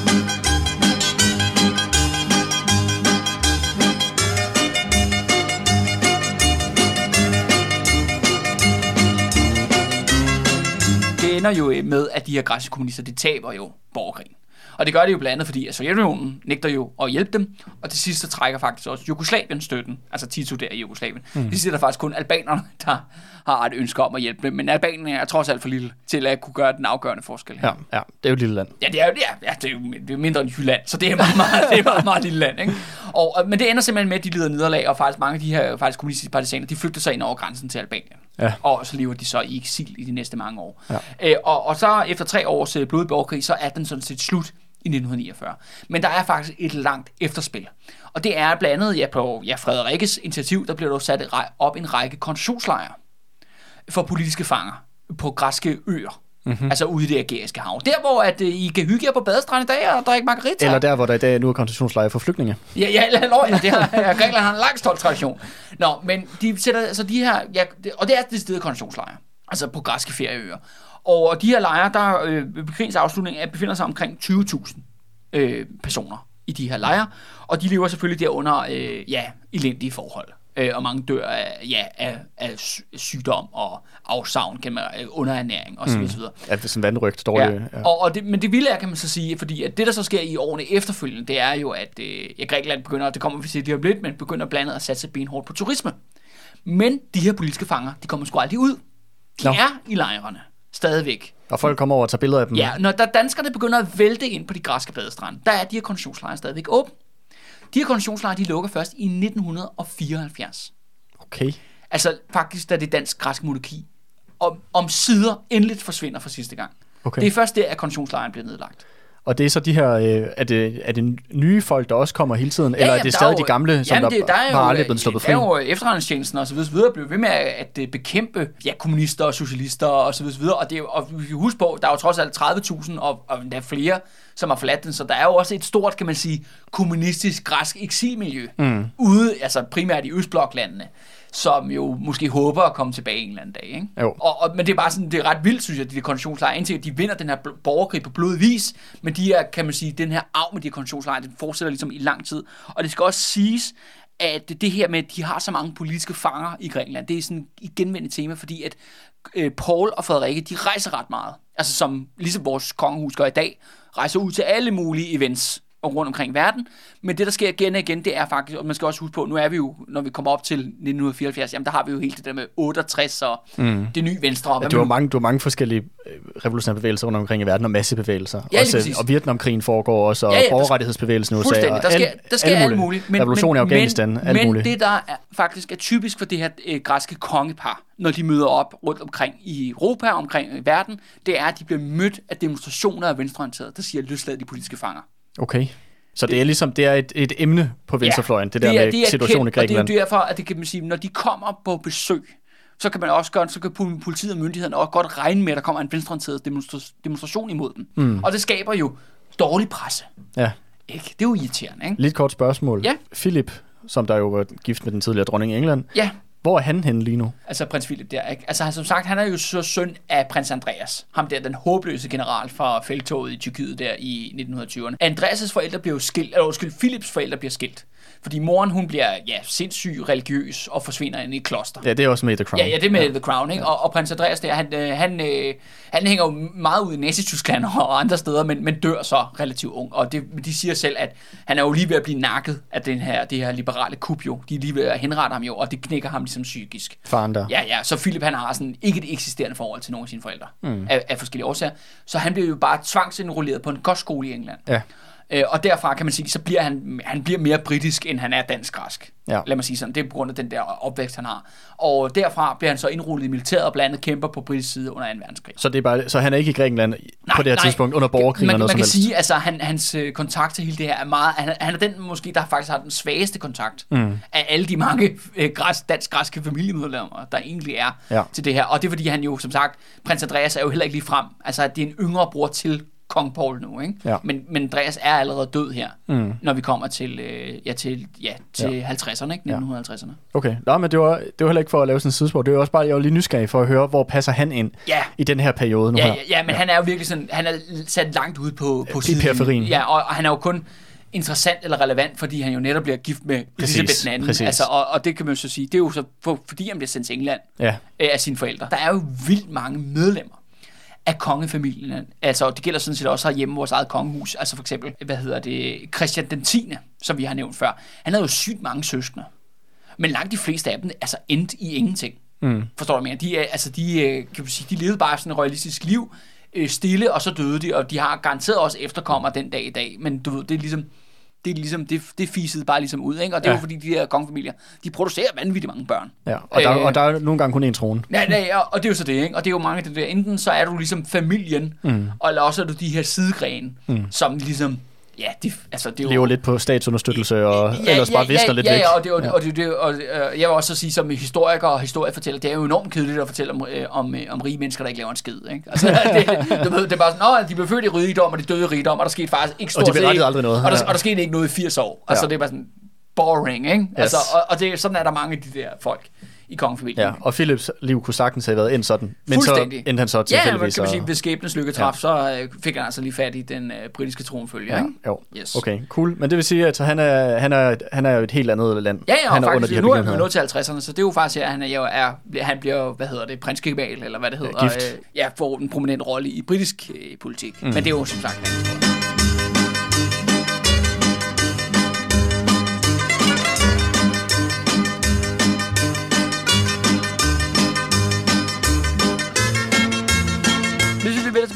Det ender jo øh, med, at de her græske kommunister, de taber jo borgerkrigen. Og det gør det jo blandt andet, fordi at Sovjetunionen nægter jo at hjælpe dem, og til sidst så trækker faktisk også Jugoslavien støtten, altså Tito der i Jugoslavien. Mm. Det sidder der faktisk kun albanerne, der har et ønske om at hjælpe dem, men Albanien er trods alt for lille til at kunne gøre den afgørende forskel. Ja, ja det er jo et lille land. Ja, det er jo ja, ja, det er jo det er mindre end Jylland, så det er meget, meget, det er meget, meget lille land. Ikke? Og, og, men det ender simpelthen med, at de lider nederlag, og faktisk mange af de her faktisk kommunistiske partisaner, de flygter sig ind over grænsen til Albanien. Ja. Og så lever de så i eksil i de næste mange år. Ja. Øh, og, og så efter tre års øh, blodig borgerkrig, så er den sådan set slut i 1949. Men der er faktisk et langt efterspil. Og det er blandt andet ja, på ja, Frederikkes initiativ, der bliver der sat op en række koncentrationslejre for politiske fanger på græske øer. Mm-hmm. Altså ude i det ægæiske hav. Der, hvor at, øh, I kan hygge jer på badestrand i dag og drikke margarita. Eller der, hvor der i dag nu er koncentrationslejre for flygtninge. Ja, ja, eller lov, ja, det har, Grækenland har en lang stolt tradition. Nå, men de sætter altså de her, ja, det, og det er det sted koncentrationslejre, altså på græske ferieøer. Og de her lejre, der øh, ved krigens afslutning er, befinder sig omkring 20.000 øh, personer i de her lejre, og de lever selvfølgelig der under, øh, ja, elendige forhold. Øh, og mange dør af, ja, af, af sy- sygdom og afsavn, kan man, øh, underernæring osv. Mm. Ja, sådan vandrygt, dårligt. Ja. Og, og det, men det vilde er, kan man så sige, fordi at det, der så sker i årene efterfølgende, det er jo, at øh, ja, Grækenland begynder, det kommer vi til lige om lidt, men begynder blandt andet at satse benhårdt på turisme. Men de her politiske fanger, de kommer sgu aldrig ud. De Nå. er i lejrene. Stadigvæk. Og folk kommer over og tager billeder af dem. Ja, når der danskerne begynder at vælte ind på de græske badestrande, der er de her koncentrationslejre stadigvæk åbne. De her koncentrationslejre, de lukker først i 1974. Okay. Altså faktisk, da det dansk-græske monarki om, om sider endeligt forsvinder for sidste gang. Okay. Det er først der, at koncentrationslejren bliver nedlagt. Og det er så de her, øh, er, det, er det nye folk, der også kommer hele tiden? eller er det stadig jo- de gamle, som jamen, der, det, der er bare jo, aldrig er blevet sluppet fri? Der er jo efterretningstjenesten og så videre, så videre blev ved med at, at øh, bekæmpe ja, kommunister og socialister og så videre, så videre. Og, det, er og vi skal huske på, der er jo trods alt 30.000 og, og der er flere, som har forladt den, så der er jo også et stort, kan man sige, kommunistisk græsk eksilmiljø mm. ude, altså primært i Østbloklandene som jo måske håber at komme tilbage en eller anden dag. Ikke? Jo. Og, og, men det er bare sådan, det er ret vildt, synes jeg, de der koncentrationslejre, indtil at de vinder den her borgerkrig på blodig vis, men de her, kan man sige, den her arv med de her koncentrationslejre, den fortsætter ligesom i lang tid. Og det skal også siges, at det her med, at de har så mange politiske fanger i Grækenland, det er sådan et genvendt tema, fordi at øh, Paul og Frederikke, de rejser ret meget. Altså som ligesom vores kongehus gør i dag, rejser ud til alle mulige events og rundt omkring verden. Men det, der sker igen og igen, det er faktisk, og man skal også huske på, nu er vi jo, når vi kommer op til 1974, jamen der har vi jo helt det der med 68 og mm. det nye venstre. og Ja, du har man- mange, du har mange forskellige øh, revolutionære bevægelser rundt omkring i verden, og massebevægelser. Ja, også, præcis. og Vietnamkrigen foregår også, og Ja, ja, borgerrettighedsbevægelsen i USA. Der sker, der sker alt muligt. Revolution i Afghanistan, men, alt men muligt. det, der er, faktisk er typisk for det her øh, græske kongepar, når de møder op rundt omkring i Europa, omkring i verden, det er, at de bliver mødt af demonstrationer af venstreorienterede, der siger, løslad de politiske fanger. Okay. Så det er ligesom, det er et, et emne på venstrefløjen, det der er- med det er situationen i kendt, Grækenland. Og det er jo derfor, at det kan man sige, når de kommer på besøg, så kan man også gøre, så kan politiet og myndighederne også godt regne med, at der kommer en venstreorienteret demonstra- demonstration imod dem. Mm. Og det skaber jo dårlig presse. Ja. Ikke? Det er jo irriterende, ikke? Lidt kort spørgsmål. Ja. Philip, som der jo var gift med den tidligere dronning i England, Ja, hvor er han henne lige nu? Altså prins Philip der, ikke? Altså han, som sagt, han er jo så søn af prins Andreas. Ham der, den håbløse general fra feltoget i Tyrkiet der i 1920'erne. Andreas' forældre bliver jo skilt, eller undskyld, Philips forældre bliver skilt. Fordi moren, hun bliver, ja, sindssyg religiøs og forsvinder ind i et kloster. Ja, det er også med The Crown. Ja, ja, det er med ja. The Crown, ikke? Ja. Og, og prins Andreas der, han, øh, han, øh, han hænger jo meget ud i Nazi-Tyskland og andre steder, men, men dør så relativt ung. Og det, de siger selv, at han er jo lige ved at blive nakket af den her, det her liberale kup jo. De er lige ved at henrette ham jo, og det knækker ham ligesom psykisk. Faren der. Ja, ja, så Philip han har sådan ikke et eksisterende forhold til nogen af sine forældre, mm. af, af forskellige årsager. Så han bliver jo bare tvangsindrulleret på en kostskole i England. Ja. Øh, og derfra kan man sige, så bliver han, han bliver mere britisk, end han er dansk-græsk. Ja. Lad mig sige sådan. Det er på grund af den der opvækst, han har. Og derfra bliver han så indrullet i militæret og blandt andet kæmper på britisk side under 2. verdenskrig. Så, det er bare, så han er ikke i Grækenland på det her tidspunkt under borgerkrigen man, eller noget man kan helst? sige, altså han, hans øh, kontakt til hele det her er meget, han, han er den måske, der faktisk har den svageste kontakt mm. af alle de mange øh, græs, dansk-græske familiemedlemmer, der egentlig er Ja. til det her. Og det er fordi han jo, som sagt, prins Andreas er jo heller ikke lige frem. Altså det er en yngre bror til kong Paul nu, ikke? Ja. Men, men Andreas er allerede død her, mm. når vi kommer til, øh, ja, til, ja, til ja. 50'erne, ikke? 1950'erne. Okay, Nå, men det var, det var heller ikke for at lave sådan en sidespor. Det var også bare, jeg var lige nysgerrig for at høre, hvor passer han ind Ja. i den her periode nu Ja, her. ja, ja, men ja. han er jo virkelig sådan, han er sat langt ude på, på I periferien. Ja, og, og han er jo kun interessant eller relevant, fordi han jo netop bliver gift med Præcis, Elisabeth den anden. præcis. Altså, og, og det kan man jo så sige, det er jo så, for, fordi han bliver sendt til England Ja. øh, af sine forældre. Der er jo vildt mange medlemmer af kongefamilien. Altså, det gælder sådan set også herhjemme vores eget kongehus. Altså for eksempel, hvad hedder det, Christian den 10., som vi har nævnt før. Han havde jo sygt mange søskende. Men langt de fleste af dem altså endte i ingenting. Mm. Forstår du, mener? De, altså, de, øh, kan man sige, de levede bare sådan et royalistisk liv, øh, stille, og så døde de, og de har garanteret også efterkommer den dag i dag. Men du ved, det er ligesom, det er ligesom, det, det fisede bare ligesom ud, ikke? Og det er Ja. jo fordi, de her kongefamilier, de producerer vanvittigt mange børn. ja. Og, der, Øh, og der er nogle gange kun en trone. Ja, nej, og, og det er jo så det, ikke? Og det er jo mange af det der. Enten så er du ligesom familien, mm. og eller også er du de her sidegrene, mm. som ligesom, ja, de, altså det er jo... Lever lidt på statsunderstøttelse og ja, ellers bare visker ja, lidt ja, væk. Ja, og, det, og, ja. og, det, og øh, jeg vil også så sige, som historiker og historiefortæller, det er jo enormt kedeligt at fortælle om, øh, om, øh, om rige mennesker, der ikke laver en skid. Ikke? Altså, det, du ved, det er bare sådan, Nå, de blev født i rigdom, og de døde i rigdom, og der skete faktisk ikke stort de berettede set ikke- aldrig noget. Og der, Ja. og der skete ikke noget i 80 år. Altså, Ja. det er bare sådan boring, ikke? Altså, Yes. og, og det, sådan er der mange af de der folk i kongefamilien. Ja, og Philips liv kunne sagtens have været endt sådan. Men så endte han så Ja, ja, man tilfældigvis. kan sige, ved skæbnens lykketraf, ja. så øh, fik han altså lige fat i den øh, britiske tronfølger, Ja, ikke? jo. Yes. Okay, cool. Men det vil sige, at han er, han er, han er jo et helt andet land. Ja, ja, han er faktisk, de her nu er vi jo nået til 50'erne, så det er jo faktisk her, han, er, jo er, han bliver, hvad hedder det, prinskebal, eller hvad det hedder. gift. Øh, ja, får en prominent rolle i britisk øh, politik. Mm. Men det er jo som sagt en anden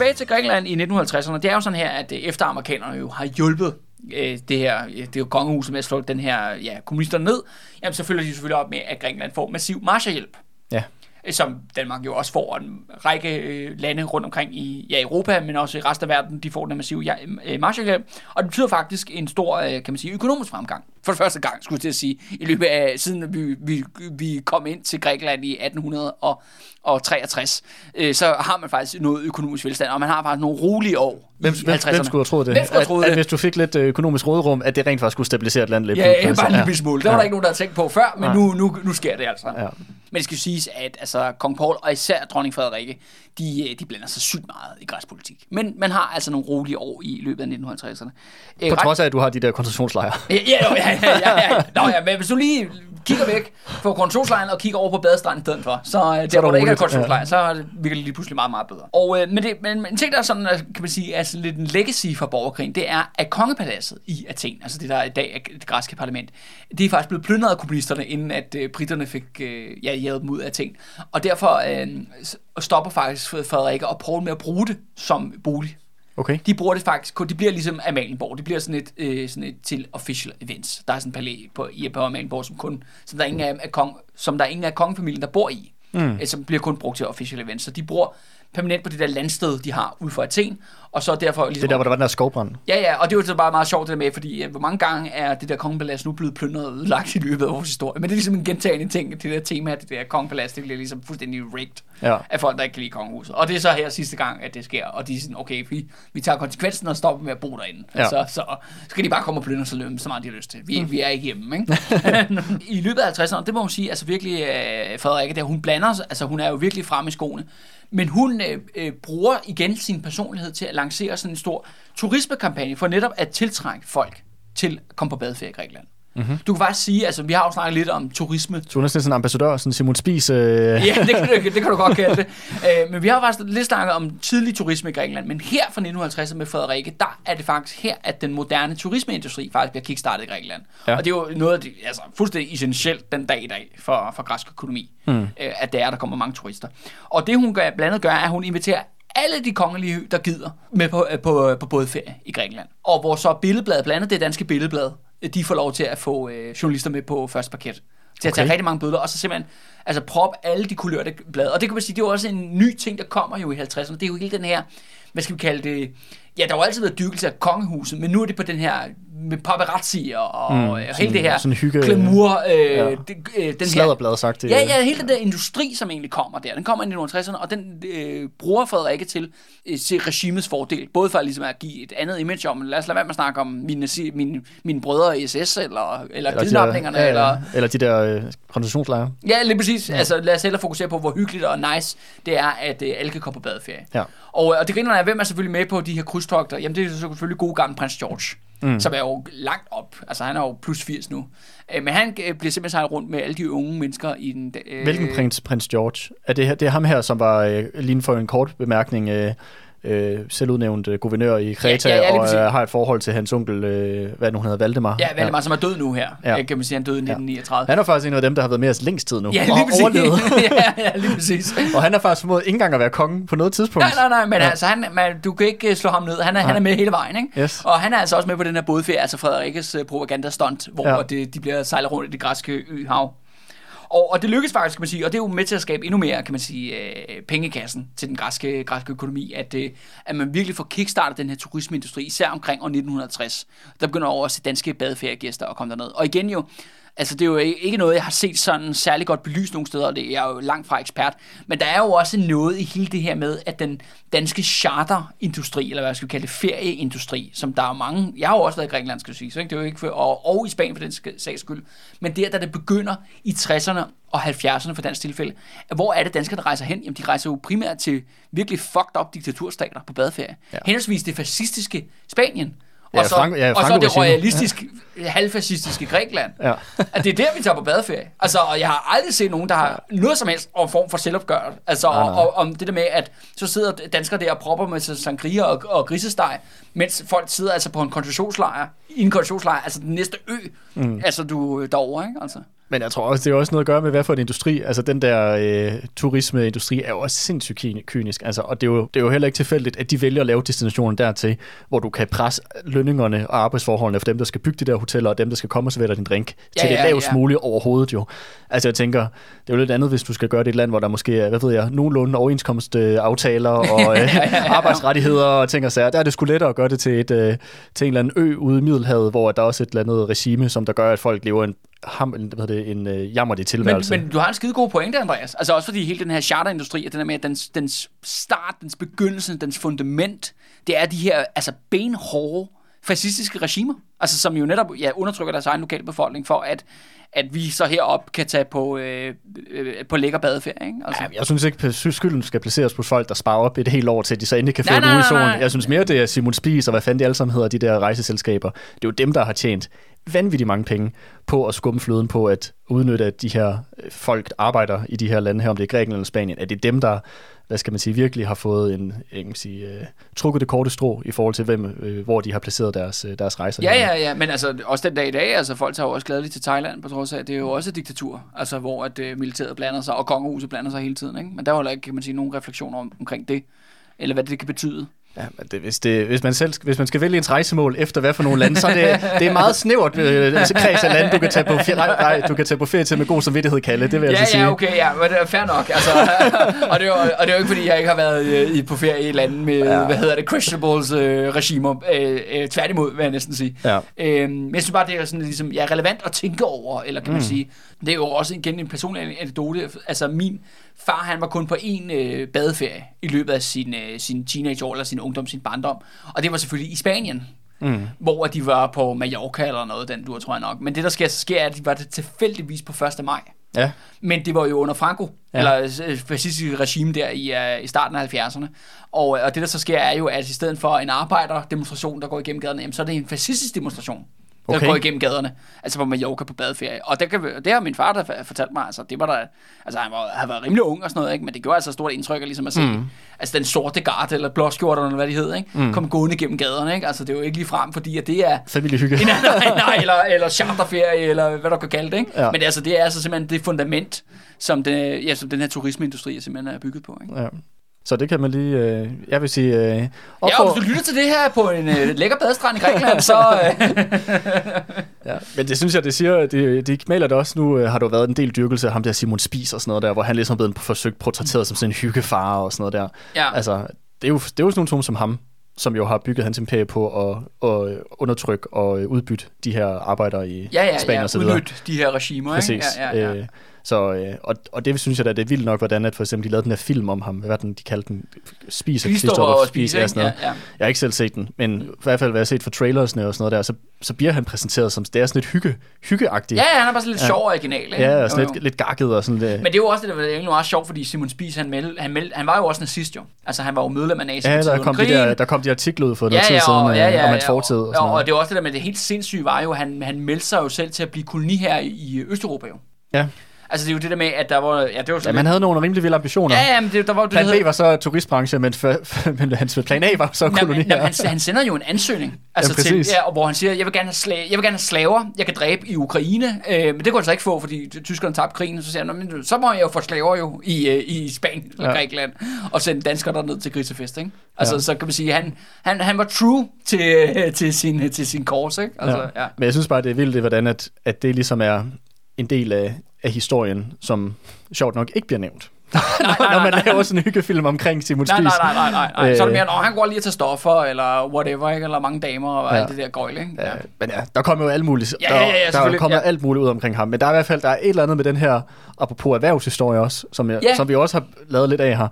tilbage til Grækenland i 1950'erne, det er jo sådan her, at øh, efter amerikanerne jo har hjulpet øh, det her, øh, det er jo kongehuset med at slå den her ja, kommunister ned, jamen så følger de selvfølgelig op med, at Grækenland får massiv Marshallhjælp. Ja. Øh, som Danmark jo også får, en række øh, lande rundt omkring i ja, Europa, men også i resten af verden, de får den massive ja, øh, Marshallhjælp, og det betyder faktisk en stor, kan man sige, økonomisk fremgang. For det første gang, skulle jeg til at sige, i løbet af, siden vi, vi, vi kom ind til Grækenland i 1863, så har man faktisk noget økonomisk velstand, og man har faktisk nogle rolige år Hvem, hvem, 50'erne. hvem skulle have troet det? Hvem skulle have troet at, det? at hvis du fik lidt øh, økonomisk rådrum, at det rent faktisk skulle stabilisere et land lidt. Ja, ja, bare en ja. lille smule. Det var Ja. der ikke nogen, der havde tænkt på før, men Nej. nu, nu, nu sker det altså. Ja. Men det skal jo siges, at altså, kong Paul og især dronning Frederikke, de, øh, de blander sig sygt meget i græspolitik. Men man har altså nogle rolige år i løbet af 1950'erne. Øh, På trods af, at du har de der koncentrationslejre. Ja, ja, ja, ja, ja, ja. Nå, ja, men hvis du lige kigger væk fra koncentrationslejren og kigger over på badestranden i stedet for, så øh, der, hvor der ikke er koncentrationslejr, så er det lige pludselig meget, meget bedre. Og, øh, men, det, men, men en ting, der er sådan, kan man sige, er sådan lidt en legacy fra borgerkrigen, det er, at kongepaladset i Athen, altså det der i dag er det græske parlament, det er faktisk blevet plyndret af kommunisterne, inden at øh, britterne fik øh, ja, jaget dem ud af Athen. Og derfor øh, stopper faktisk Frederikke og Paul med at bruge det som bolig. Okay. De bruger det faktisk det bliver ligesom Amalienborg, det bliver sådan et, øh, sådan et til official events. Der er sådan en palæ på, i på Amalienborg, som kun, som der ingen af, er kong, som der er ingen af kongefamilien, der bor i. Mm. Øh, som bliver kun brugt til official events. Så de bruger permanent på det der landsted, de har ude for Athen, og så derfor... Ligesom, Det er der, hvor der var den der skovbrand. Ja, ja, og det var så bare meget sjovt det der med, fordi øh, hvor mange gange er det der kongepalads nu blevet plyndret og ødelagt i løbet af vores historie. Men det er ligesom en gentagende ting, det der tema, at det der kongepalads, det bliver ligesom fuldstændig rigged Ja. af folk, der ikke kan lide kongehuset. Og det er så her sidste gang, at det sker, og de er sådan, okay, vi, vi tager konsekvensen og stopper med at bo derinde. Ja. Ja. Så, så skal de bare komme og plyndre sig lømme, så meget de har lyst til. Vi, vi er ikke hjemme, ikke? I løbet af 50'erne, det må man sige, altså virkelig, øh, Frederikke der, hun blander sig, altså hun er jo virkelig fremme i skoene. Men hun øh, øh, bruger igen sin personlighed til at lancere sådan en stor turismekampagne for netop at tiltrække folk til at komme på badeferie i Grækenland. Mm-hmm. Du kan faktisk sige, altså vi har jo snakket lidt om turisme hun er sådan en ambassadør, sådan Simon Spies. Øh, ja, det kan, du, det kan du godt kalde det. Øh, men vi har faktisk lidt snakket om tidlig turisme i Grækenland, men her fra 1950 med Frederikke, der er det faktisk her, at den moderne turismeindustri faktisk bliver kickstartet i Grækenland. Ja. Og det er jo noget af det, altså fuldstændig essentielt den dag i dag for, for græsk økonomi, mm. øh, at det er, der kommer mange turister. Og det hun gør, blandt andet gør, er, at hun inviterer alle de kongelige, der gider, med på, øh, på, på bådferie i Grækenland. Og hvor så billedbladet, blandt andet det danske billedblad, øh, de får lov til at få øh, journalister med på første parket. Til at tage rigtig mange billeder, og så simpelthen altså prop alle de kulørte blade. Og det kan man sige, det er jo også en ny ting, der kommer jo i 50'erne. Det er jo hele den her, hvad skal vi kalde det, ja, der har jo altid været dyrkelse af kongehuset, men nu er det på den her, med paparazzi og, Mm, og hele det her sådan hygge- glamour, øh, Ja. det, øh, den Sladderblad sagt. Det, Ja, ja, hele den der industri, som egentlig kommer der, den kommer i 1960'erne, og den øh, bruger Frederikke til, øh, til regimets fordel. Både for ligesom at give et andet image om, lad os lade være med at snakke om mine, mine, mine brødre i SS, eller, eller, eller de der, kidnapningerne, ja, ja, eller... eller de der øh, koncentrationslejre. Ja, lige præcis. Ja. Altså, lad os hellere fokusere på, hvor hyggeligt og nice det er, at øh, alle kan komme på badeferie. Ja. Og, og det griner er, hvem er selvfølgelig med på de her krydstogter? Jamen, det er selvfølgelig god gammel prins George, mm. som er jo langt op. Altså, han er jo plus 80 nu. Øh, men han øh, bliver simpelthen sejlet rundt med alle de unge mennesker i den... Øh, Hvilken prins, prins George? Er det, her- det er ham her, som var, øh, lige for en kort bemærkning, øh, øh, selvudnævnt øh, guvernør i Kreta, Ja, ja, ja, og øh, har et forhold til hans onkel, øh, hvad nu han hedder, Valdemar. Ja, Valdemar, ja. som er død nu her. Ja. Kan man sige, han døde i 1939. Han er faktisk en af dem, der har været med os længst tid nu. Ja, og lige præcis. overlevet. ja, ja, lige præcis. og han har faktisk formået ikke engang at være konge på noget tidspunkt. Nej, nej, nej, men Ja. altså, han, man, du kan ikke øh, slå ham ned. Han er, han er med hele vejen, ikke? Yes. Og han er altså også med på den her bådferie, altså Frederikkes uh, propagandastunt, hvor Ja. ja. det, de bliver sejlet rundt i det græske øhav. Og, og det lykkedes faktisk, kan man sige, og det er jo med til at skabe endnu mere, kan man sige, øh, pengekassen til den græske, græske økonomi, at, øh, at man virkelig får kickstartet den her turismeindustri, især omkring år 1960. Der begynder over også danske badeferiegæster at komme derned. Og igen jo, Altså, det er jo ikke noget, jeg har set sådan særlig godt belyst nogle steder, og det er jeg jo langt fra ekspert. Men der er jo også noget i hele det her med, at den danske charterindustri, eller hvad skal vi kalde det, ferieindustri, som der er mange, jeg har jo også været i Grækenland, skal jeg sige, så ikke? det er jo ikke for, og, og i Spanien for den sags skyld, men der, da det begynder i 60'erne og 70'erne for dansk tilfælde, hvor er det danskerne rejser hen? Jamen, de rejser jo primært til virkelig fucked up diktaturstater på badeferie. Ja. Henholdsvis det fascistiske Spanien, Ja, og så, Frank- ja, og så det Franco-regimet. royalistisk, halvfascistiske Grækenland. Ja. At det er der, vi tager på badeferie. Altså, og jeg har aldrig set nogen, der har noget som helst om form for selvopgør. Altså, Nej, og, nej. og, om det der med, at så sidder danskere der og propper med sangria og, og grisesteg, mens folk sidder altså på en koncentrationslejr, i en koncentrationslejr, altså den næste ø, mm. altså du derovre, ikke? Altså. Men jeg tror også, det er også noget at gøre med, hvad for en industri. Altså den der øh, turismeindustri er jo også sindssygt ky- kynisk. Altså, og det er, jo, det er jo heller ikke tilfældigt, at de vælger at lave destinationen dertil, hvor du kan presse lønningerne og arbejdsforholdene for dem, der skal bygge de der hoteller, og dem, der skal komme og servere din drink, Ja, til det ja, lavest ja. mulige overhovedet jo. Altså jeg tænker, det er jo lidt andet, hvis du skal gøre det i et land, hvor der måske er, hvad ved jeg, nogenlunde overenskomstaftaler og øh, arbejdsrettigheder og ting og sager. Der er det sgu lettere at gøre det til, et, øh, til en eller anden ø ude i Middelhavet, hvor der også er et eller andet regime, som der gør, at folk lever en, ham, hvad hedder det, en øh, jammerlig Men, tilværelse. men du har en skide god pointe, Andreas. Altså også fordi hele den her charterindustri, at den er med, at dens, dens start, dens begyndelse, dens fundament, det er de her altså benhårde fascistiske regimer, altså som jo netop ja, undertrykker deres egen lokalbefolkning for, at, at vi så herop kan tage på, øh, øh, på lækker badeferie. Ikke? Altså. Ja, jeg synes ikke, at skylden skal placeres på folk, der sparer op et helt år til, at de så endelig kan nej, uge i solen. Jeg synes mere, det er Simon Spies og hvad fanden de alle sammen hedder, de der rejseselskaber. Det er jo dem, der har tjent vanvittigt mange penge på at skumme fløden på at udnytte, at de her øh, folk der arbejder i de her lande her, om det er Grækenland eller Spanien, at det er dem, der hvad skal man sige, virkelig har fået en, jeg kan sige, uh, trukket det korte strå i forhold til, hvem, uh, hvor de har placeret deres, uh, deres rejser. Ja, ja, ja, men altså også den dag i dag, altså folk tager jo også gladeligt til Thailand, på trods af, at det er jo også et diktatur, altså hvor at øh, militæret blander sig, og kongehuset blander sig hele tiden, ikke? Men der var heller ikke, kan man sige, nogen refleksioner om, omkring det, eller hvad det kan betyde. Ja, men det, hvis, det, hvis, man selv, hvis man skal vælge ens rejsemål efter hvad for nogle lande, så er det, det er meget snævert øh, kreds af lande, du kan tage på ferie, nej, nej, du kan tage på ferie til med god samvittighed, Kalle. Det vil jeg ja, altså sige. Ja, okay, ja, men det er fair nok. Altså, og, det er jo, og det er jo ikke, fordi jeg ikke har været øh, i, på ferie i et land med, ja. hvad hedder det, questionables øh, regimer. Øh, øh, tværtimod, vil jeg næsten sige. Ja. Øh, men jeg synes bare, det er sådan, ligesom, ja, relevant at tænke over, eller kan mm. man sige. Det er jo også igen en personlig anekdote. Altså, min far, han var kun på en øh, badeferie i løbet af sin, øh, sin teenageår, eller sin ungdom, sin barndom. Og det var selvfølgelig i Spanien. Mm. Hvor de var på Mallorca eller noget, den du tror jeg nok. Men det, der sker, sker er, at de var det tilfældigvis på 1. maj. Ja. Men det var jo under Franco, ja. eller øh, fascistiske regime der i, uh, i starten af 70'erne. Og, og det, der så sker, er jo, at i stedet for en arbejderdemonstration, der går igennem gaderne, jamen, så er det en fascistisk demonstration der okay. går igennem gaderne. Altså på Mallorca på badeferie. Og det, kan, det har min far der fortalt mig. Altså, det var der, altså han var, han var rimelig ung og sådan noget, ikke? men det gjorde altså stort indtryk ligesom at se. Mm. Altså den sorte garde, eller blåskjorter, eller hvad det hedder, ikke? Mm. kom gående gennem gaderne. Ikke? Altså det er jo ikke lige frem, fordi at det er... Familiehygge. nej, nej, nej, eller, eller charterferie, eller hvad du kan kalde det. Ikke? Ja. Men altså, det er altså simpelthen det fundament, som, det, ja, som den her turismeindustri er simpelthen er bygget på. Ikke? Ja. Så det kan man lige, øh, jeg vil sige... Øh, ja, og hvis du lytter til det her på en øh, lækker badestrand i Grækenland, så... Øh. ja, men det synes jeg, det siger, det, de maler det også. Nu øh, har der været en del dyrkelse af ham der Simon Spies og sådan noget der, hvor han ligesom er blevet forsøgt portrætteret som sådan en hyggefar og sådan noget der. Ja. Altså, det er jo, det er jo sådan nogle som ham, som jo har bygget hans imperie på at, at undertrykke og udbytte de her arbejdere i ja, ja, Spanien ja, og så videre. de her regimer, Præcis. ikke? Ja, ja, ja. Øh, så, øh, og, og det synes jeg da, det er vildt nok, hvordan at for eksempel de lavede den her film om ham. Hvad den, de kaldte den? Spiser, Kristoffer og Spise, ja, sådan noget. Ja, ja. Jeg har ikke selv set den, men i hvert fald, hvad jeg har set for trailersne og sådan noget der, så, så bliver han præsenteret som, det er sådan lidt hygge, hyggeagtigt. Ja, han er bare sådan lidt ja. sjov original. Ikke? Ja, og sådan lidt, lidt gakket og sådan lidt. Men det er jo også det, der er egentlig meget sjovt, fordi Simon Spies, han, meld, han, meld, han var jo også nazist jo. Altså, han var jo medlem af nazi Ja, der kom, de der, der kom de artikler ud for noget ja, tid siden, og, ja, ja, om hans fortid. Og, og, og, det er også det der med det helt sindssyge var jo, han, han meldte sig jo selv til at blive koloni her i Østeuropa jo. Ja. Altså det er jo det der med, at der var... Ja, det var ja man havde nogle rimelig vilde ambitioner. Ja, ja, men det, der var... Plan B var så turistbranche, men, for, men hans plan A var så her. Han, han sender jo en ansøgning, altså ja, til, ja, hvor han siger, jeg vil, gerne have slave, jeg vil gerne have slaver, jeg kan dræbe i Ukraine, øh, men det kunne han så ikke få, fordi tyskerne tabte krigen, så siger han, men, så må jeg jo få slaver jo i, øh, i Spanien eller ja. Grækenland, og sende danskere der ned til grisefest, ikke? Altså, ja. så kan man sige, han, han, han var true til, til, sin, til sin kors, ikke? Altså, ja. Ja. Men jeg synes bare, det er vildt, hvordan at, at det ligesom er en del af, af historien, som sjovt nok ikke bliver nævnt. nej, nej, nej, når man nej, laver sådan en hyggefilm omkring Simon Spies. Nej, nej, nej, nej, nej. Så er det mere, når han går lige at tage stoffer, eller whatever, ikke? eller mange damer, og ja. alt det der gøjl, ikke? Ja. ja. Men ja, der kommer jo alt muligt, ja, ja, ja, der, der kommer ja. alt muligt ud omkring ham. Men der er i hvert fald der er et eller andet med den her, apropos erhvervshistorie også, som, jeg, ja. som vi også har lavet lidt af her,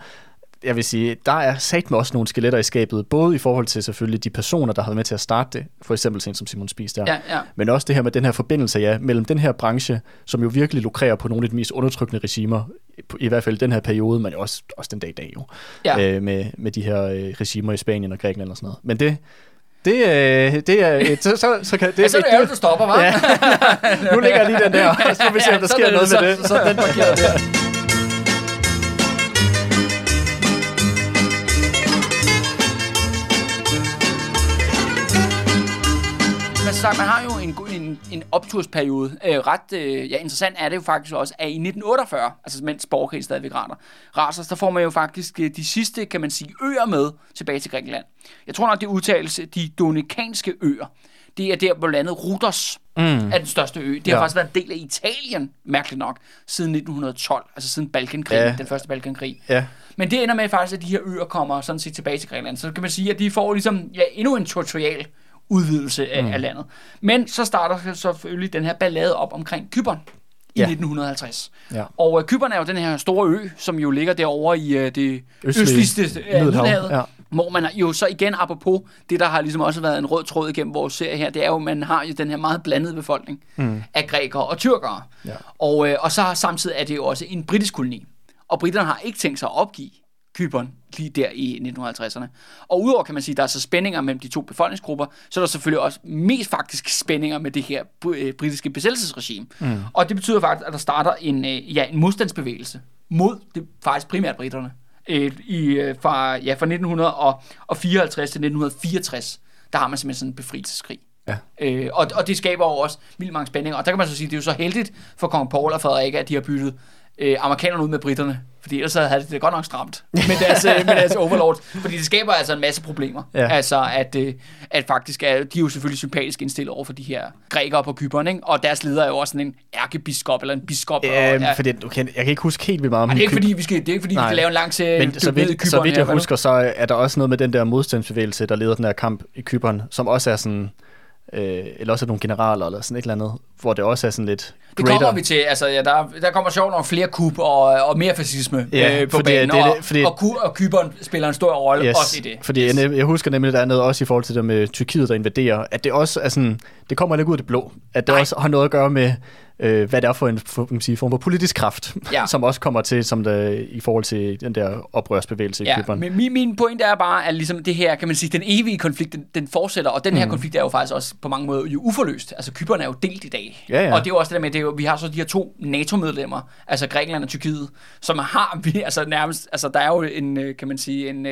jeg vil sige, der er sat med også nogle skeletter i skabet, både i forhold til selvfølgelig de personer, der har været med til at starte det, for eksempel sådan som Simon Spies der, ja, ja. men også det her med den her forbindelse, ja, mellem den her branche, som jo virkelig lukrerer på nogle af de mest undertrykkende regimer, i hvert fald den her periode, men også, også den dag i dag jo, ja. øh, med, med de her øh, regimer i Spanien og Grækenland og sådan noget. Men det, det, øh, det er så, så, så kan det... Ja, så er det ærgerligt, du stopper, hva'? Ja. nu ligger jeg lige den der, og så vil vi se, om der sker det, noget så, med det. Så, så den parkerer der. Sagt, man har jo en, en, en optursperiode. Øh, ret øh, ja, interessant er det jo faktisk også, at i 1948, altså mens borgerkrigen stadigvæk rater, raser, der får man jo faktisk øh, de sidste, kan man sige, øer med tilbage til Grækenland. Jeg tror nok, det udtales de dominikanske øer. Det er der, hvor landet Rhodos mm. er den største ø. Det har ja. faktisk været en del af Italien, mærkeligt nok, siden 1912, altså siden Balkankrigen, ja. den første Balkankrig. Ja. Men det ender med faktisk, at de her øer kommer sådan set tilbage til Grækenland. Så kan man sige, at de får ligesom ja, endnu en territorial udvidelse af, mm. af landet. Men så starter selvfølgelig den her ballade op omkring Kyberen i ja. 1950. Ja. Og uh, Kyberen er jo den her store ø, som jo ligger derovre i uh, det Østlige, østligste uh, Middelhavet. Ja. Hvor man jo så igen, apropos det, der har ligesom også været en rød tråd igennem vores serie her, det er jo, at man har jo den her meget blandede befolkning mm. af grækere og tyrkere. Ja. Og, uh, og så samtidig er det jo også en britisk koloni. Og britterne har ikke tænkt sig at opgive Kyberen lige der i 1950'erne. Og udover kan man sige, at der er så spændinger mellem de to befolkningsgrupper, så er der selvfølgelig også mest faktisk spændinger med det her øh, britiske besættelsesregime. Mm. Og det betyder faktisk, at der starter en, øh, ja, en modstandsbevægelse mod det faktisk primært britterne. Øh, i, fra, ja, fra 1954 til 1964, der har man simpelthen sådan en befrielseskrig. Ja. Øh, og, og det skaber jo også vildt mange spændinger. Og der kan man så sige, at det er jo så heldigt for kong Paul og Frederik, at de har byttet øh, amerikanerne ud med britterne. Fordi ellers så havde det godt nok stramt med deres, øh, med deres overlord. Fordi det skaber altså en masse problemer. Ja. Altså, at, øh, at faktisk er, de er jo selvfølgelig sympatisk indstillet over for de her grækere på Kypern, ikke? Og deres leder er jo også sådan en ærkebiskop eller en biskop. og, Øhm, ja. fordi, okay, jeg kan ikke huske helt vildt meget om det er ikke fordi, vi skal, det er ikke fordi, vi Nej. skal lave en lang serie. Men så vidt, så vidt her, jeg vel? husker, så er der også noget med den der modstandsbevægelse, der leder den her kamp i Kypern, som også er sådan, øh, eller også nogle generaler eller sådan et eller andet, hvor det også er sådan lidt Det kommer vi til. Altså, ja, der, der kommer sjovt nok flere kub og, og mere fascisme Ja, øh, på fordi banen. det og, det- fordi- og, Ku- og Kyberen spiller en stor rolle Yes, også i det. fordi yes. jeg, jeg husker nemlig, der er noget også i forhold til det med Tyrkiet, der invaderer, at det også er sådan, det kommer ikke ud af det blå, at det Nej. også har noget at gøre med, øh, hvad det er for en for, kan man sige, form for politisk kraft, Ja. som også kommer til som der, i forhold til den der oprørsbevægelse i Ja, Cypern. men min, min pointe er bare, at ligesom det her, kan man sige, den evige konflikt, den, den fortsætter, og den her mm. konflikt er jo faktisk også på mange måder jo uforløst. Altså, Kypern er jo delt i dag. Ja, ja. Og det er jo også det der med, det er jo, vi har så de her to NATO-medlemmer, altså Grækenland og Tyrkiet, som har vi, altså nærmest, altså der er jo en, øh, kan man sige, en...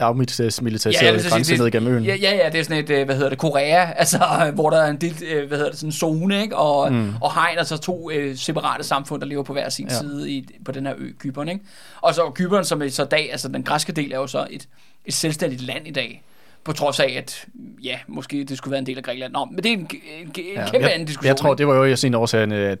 øh, Afmilitariseret jeg ja, grænse sige, ned igennem øen. Ja, ja, ja, det er sådan et, øh, hvad hedder det, Korea, altså, hvor der er en del, øh, hvad hedder det, sådan en zone, ikke? Og, mm. og hegn, altså to øh, separate samfund, der lever på hver sin Ja. ja. side i, på den her ø, Kypern, ikke? Og så Kypern, som er så dag, altså den græske del, er jo så et, et selvstændigt land i dag, på trods af, at ja, måske det skulle være en del af Grækenland. Nå, men det er en, en, en Ja, kæmpe jeg, anden diskussion. Jeg tror, det var jo også en af årsagerne, at,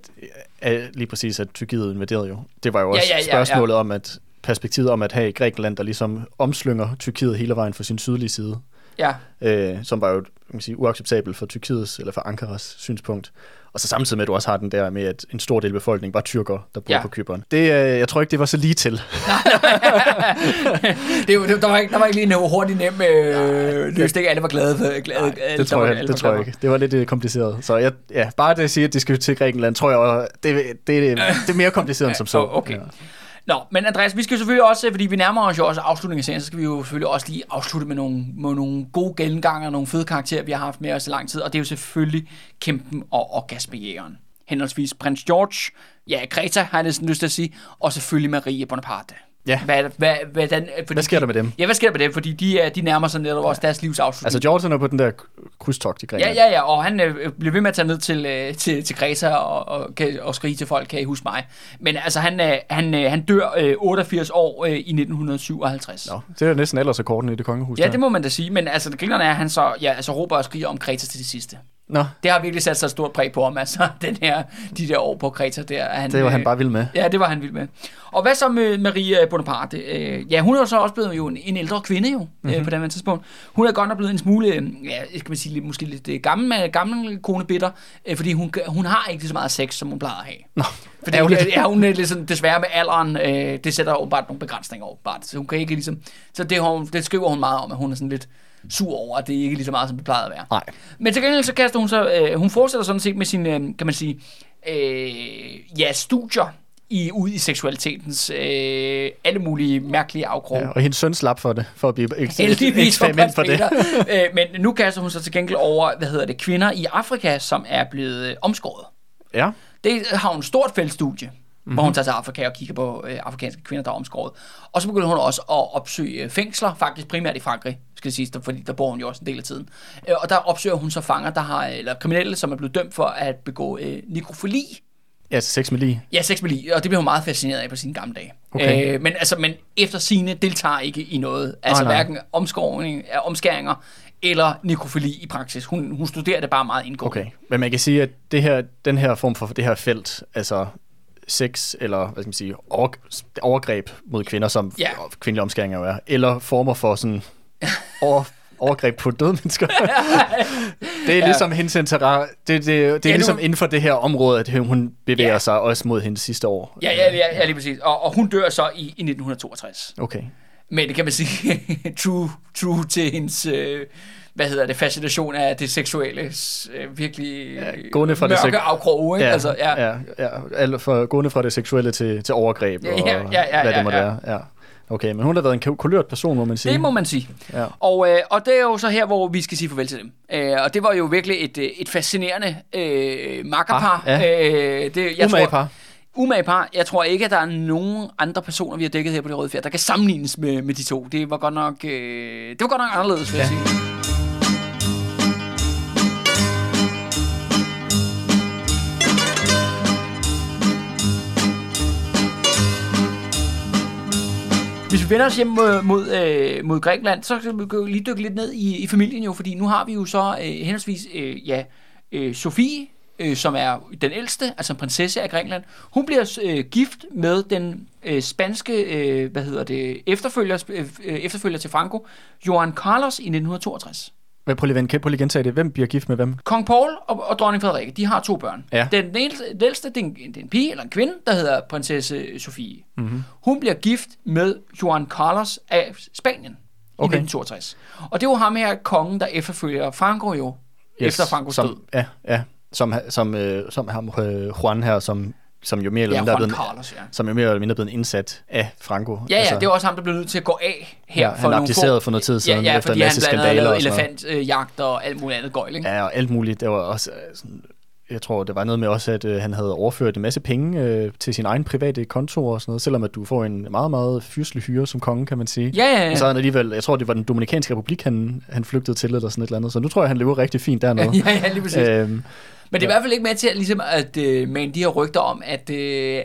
at lige præcis, at Tyrkiet invaderede jo. Det var jo også Ja, ja, ja, ja. spørgsmålet om, at perspektivet om at have Grækenland, der ligesom omslynger Tyrkiet hele vejen for sin sydlige side, Ja, øh, som var jo man sige, uacceptabelt for Tyrkiets eller for Ankaras synspunkt. Og så samtidig med, at du også har den der med, at en stor del af befolkningen var tyrker, der bor Ja. på Kypern. Det, øh, jeg tror ikke, det var så lige til. det, det, der, var ikke, der var ikke lige en hurtig, nem øh, løsning. Alle var glade. For, glade Nej, alle, det tror var- jeg, det tror jeg ikke. Det var lidt øh, kompliceret. Så jeg, ja, bare det at sige, at de skal til Grækenland, tror jeg, det, det, det, det er mere kompliceret end som så. Okay. Ja. Nå, men Andreas, vi skal jo selvfølgelig også, fordi vi nærmer os jo også afslutningen af serien, så skal vi jo selvfølgelig også lige afslutte med nogle, med nogle gode gennemgange og nogle fede karakterer, vi har haft med os i lang tid, og det er jo selvfølgelig Kæmpen og Orgasmejægeren. Henholdsvis prins George, ja, Greta har jeg næsten lyst til at sige, og selvfølgelig Marie Bonaparte. Ja. Hvad, hvad, hvordan, fordi Hvad sker der med dem? Ja, hvad sker der med dem? Fordi de, er, de nærmer sig netop også deres livs afslutning. Altså, George er på den der krydstogt i Ja, Grækenland. ja, ja, og han øh, bliver ved med at tage ned til, øh, til, til Greta og, og, kan- og skrige til folk, kan I huske mig? Men altså, han, øh, han, øh, han dør øh, 88 år øh, i 1957. Nå, det er næsten aldersrekorden i det kongehus. Ja, der. det må man da sige, men altså, det grinerne er, at han så ja, altså, råber og skriger om Kreta til det sidste. Nå, Det har virkelig sat sig et stort præg på ham, altså, den her, de der år på Kreta der. er Han, det var øh, han bare vild med. Ja, det var han vild med. Og hvad så med Maria Bonaparte? Øh, ja, hun er jo så også blevet jo en, en ældre kvinde jo, mm-hmm. øh, på det her tidspunkt. Hun er godt nok blevet en smule, øh, ja, skal man sige, lidt, måske lidt øh, gammel, gammel konebitter, øh, fordi hun, hun har ikke så meget sex, som hun plejede at have. Nå, Fordi hun, ja, hun er ligesom, desværre med alderen, øh, det sætter bare nogle begrænsninger over. Bare. Så hun kan ikke ligesom, så det, hun, det skriver hun meget om, at hun er sådan lidt sur over, at det ikke er lige så meget, som det plejede at være. Nej. Men til gengæld så kaster hun så, øh, hun fortsætter sådan set med sin, øh, kan man sige, øh, ja, studier i, ud i seksualitetens øh, alle mulige mærkelige afkroge. Ja, og hendes søn slap for det, for at blive et Heldigvis for eksperiment for det. øh, men nu kaster hun sig til gengæld over, hvad hedder det, kvinder i Afrika, som er blevet øh, omskåret. Ja, Det har hun et stort feltstudie, mm-hmm. Mhm. hvor hun tager til Afrika og kigger på øh, afrikanske kvinder, der er omskåret. Og så begynder hun også at opsøge øh, fængsler, faktisk primært i Frankrig, skal siges, der- fordi der bor hun jo også en del af tiden. Øh, og der opsøger hun så fanger, der har, eller kriminelle, som er blevet dømt for at begå øh, nekrofili. ja så sex med lige. Ja, sex med lig, og det blev hun meget fascineret af på sine gamle dage. Okay. Øh, men, altså, men efter sine deltager ikke i noget. Altså nej. hverken omskåring, øh, omskæringer eller nekrofili i praksis. Hun, hun studerer det bare meget indgående. Okay, men man kan sige, at det her, den her form for det her felt, altså sex eller hvad skal man sige, over, overgreb mod kvinder, som Ja. kvindelige omskæringer jo er, eller former for sådan over, overgreb på døde mennesker. det er Ja. ligesom hendes interesse. Det, det, det er Ja, ja, nu- ligesom inden for det her område, at hun bevæger Ja. ja. sig også mod hendes sidste år. Ja, ja, ja, ja lige præcis. Og, og hun dør så i, i 1962. Okay. Men det kan man sige, true, true til hendes, øh, hvad hedder det, fascination af det seksuelle, øh, virkelig ja, gående fra det mørke sek- afkroge, ikke? Ja, altså, ja. ja, ja, alt fra, gående fra det seksuelle til, til overgreb Ja, og ja, ja, ja, hvad ja, det må ja. være. Ja. Okay, men hun har været en kulørt person, må man sige. Det må man sige. Ja. Og, øh, og det er jo så her, hvor vi skal sige farvel til dem. Øh, og det var jo virkelig et, øh, et fascinerende øh, makkerpar. Ah, ja. øh, det, jeg Umage tror, par umage par. Jeg tror ikke, at der er nogen andre personer, vi har dækket her på det røde fjerde, der kan sammenlignes med, med de to. Det var godt nok, øh, det var godt nok anderledes, vil ja. jeg sige. Hvis vi vender os hjem mod, mod, øh, mod Grækenland, så skal vi lige dykke lidt ned i, i familien jo, fordi nu har vi jo så øh, henholdsvis øh, ja, øh, Sofie, øh, som er den ældste, altså en prinsesse af Grækenland. Hun bliver øh, gift med den øh, spanske, øh, hvad hedder det, efterfølger, øh, efterfølger til Franco, Johan Carlos i 1962. Hvad, prøv lige, prøv lige gentage det. Hvem bliver gift med hvem? Kong Paul og, og dronning Frederikke, de har to børn. Ja. Den, den, ældste, den ældste, det er, en, det er en pige eller en kvinde, der hedder prinsesse Sofie. Mm-hmm. Hun bliver gift med Juan Carlos af Spanien Okay. i 1962. Og det var ham her, kongen, der efterfølger Franco jo, yes. efter Francos som, død. Ja, ja. Som, som, øh, som ham, øh, Juan her, som, som jo mere eller Ja, mindre Juan blevet, Carlos, ja. som jo mere eller mindre blevet indsat af Franco. Ja, ja, det var også ham, der blev nødt til at gå af her. Ja, han abdicerede for noget tid siden ja, ja, efter en masse skandaler og elefantjagt og alt muligt andet gøjl, ikke? Ja, og alt muligt. Det var også øh, sådan, jeg tror, det var noget med også, at øh, han havde overført en masse penge øh, til sin egen private konto og sådan noget, selvom at du får en meget, meget fyrselig hyre som konge, kan man sige. Ja, ja, ja. Så han alligevel, jeg tror, det var den Dominikanske Republik, han, han flygtede til, eller sådan et eller andet. Så nu tror jeg, han lever rigtig fint dernede. ja, ja, lige præcis. øhm, Men det er i hvert fald ikke med til at, ligesom, at uh, mane de her rygter om, at, uh,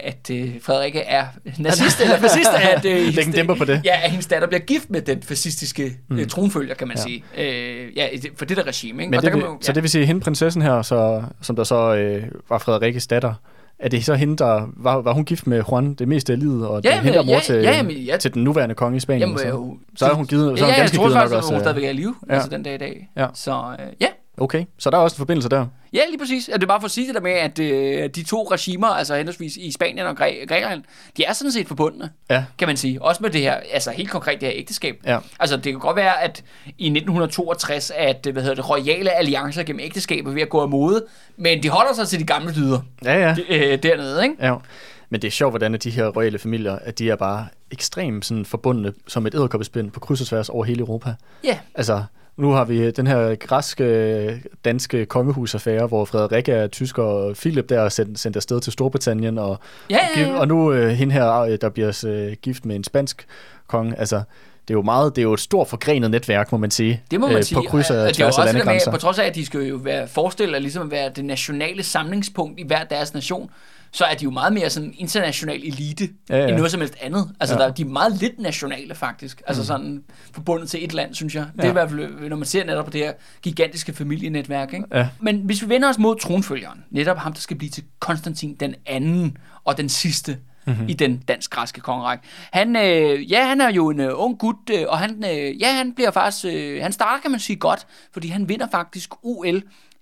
at uh, Frederikke er nazist eller fascist. At, uh, Læg en dæmper på det. Ja, at hendes datter bliver gift med den fascistiske mm. uh, tronfølger, kan man ja. sige. Uh, ja, det- for det der regime. Ikke? Men Og det der vil, man, jo- Så det vil sige, at hende prinsessen her, så, som der så øh, var Frederikkes datter, er det så hende, der var, var hun gift med Juan det meste af livet, og Ja, ja, hende der er mor ja, til, ja, jamen, ja. til den nuværende konge i Spanien? Jamen, så, jo, så er hun givet, så ja, ja, ganske jeg tror givet nok faktisk, at også. hun øh, stadigvæk er i live, ja. altså den dag i dag. Ja. Så uh, ja, Okay, så der er også en forbindelse der. Ja, lige præcis. Det er bare for at sige det der med, at øh, de to regimer, altså henholdsvis i Spanien og Græ- Grækenland, de er sådan set forbundne, Ja. kan man sige. Også med det her, altså helt konkret det her ægteskab. Ja. Altså det kan godt være, at i 1962, at øh, hvad hedder det, royale alliancer gennem ægteskab er ved at gå af mode, men de holder sig til de gamle dyder Ja, ja. øh, dernede, ikke? ja. Men det er sjovt, hvordan de her royale familier, at de er bare ekstremt sådan forbundne som et æderkoppespind på kryds og tværs over hele Europa. Ja, Altså, nu har vi den her græske, danske kongehusaffære, hvor Frederik er tysker, og Philip der er sendt, sendt afsted til Storbritannien, og, Ja, ja, ja. og nu øh, hende her, øh, der bliver øh, gift med en spansk konge. Altså, det er jo meget, det er jo et stort forgrenet netværk, må man sige, det må man øh, sige. på kryds Og er jo tværs af der med, landegrænser. på trods af, at de skal jo være forestillet at ligesom være det nationale samlingspunkt i hver deres nation, så er de jo meget mere sådan international elite, Ja, ja. end noget som helst andet. Altså, Ja. der, de er meget lidt nationale, faktisk. Altså sådan forbundet til et land, synes jeg. Det er i hvert fald, når man ser netop på det her gigantiske familienetværk. Ikke? Ja. Men hvis vi vender os mod tronfølgeren, netop ham, der skal blive til Konstantin den anden og den sidste mm-hmm. i den dansk-græske kongerække. Han, øh, ja, han er jo en øh, ung gut, øh, og han, øh, ja, han bliver faktisk, øh, han starter, kan man sige, godt, fordi han vinder faktisk OL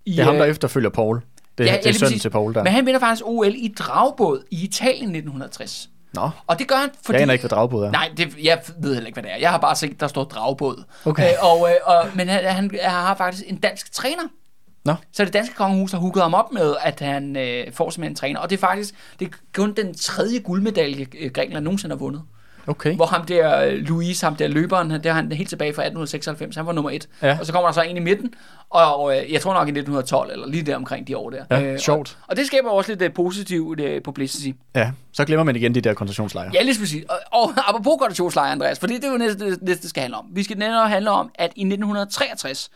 i... Det er ham, der øh, efterfølger Paul. Det, ja, det er præcis. til Paul der. Men han vinder faktisk OL i dragbåd i Italien 1960. Nå, Og det gør han, fordi... jeg aner ikke, hvad dragbåd er. Nej, det, jeg ved heller ikke, hvad det er. Jeg har bare set, der står dragbåd. Okay. Øh, og, øh, og, men han, han, han har faktisk en dansk træner. Nå. Så det danske kongehus har hooket ham op med, at han øh, får simpelthen en træner. Og det er faktisk det er kun den tredje guldmedalje, øh, Grækenland nogensinde har vundet. Okay. Hvor ham der, øh, Louis, ham der løberen, der er han helt tilbage fra 1896, han var nummer et. Ja. Og så kommer der så en i midten, og øh, jeg tror nok i 1912, eller lige der omkring de år der. Ja, og, sjovt. Og det skaber også lidt uh, positivt uh, publicity. Ja, så glemmer man igen de der koncentrationslejre. Ja, lige præcis. Og, og apropos konditionslejre, Andreas, for det, det er jo næste, det næste, det skal handle om. Vi skal netop handle om, at i 1963,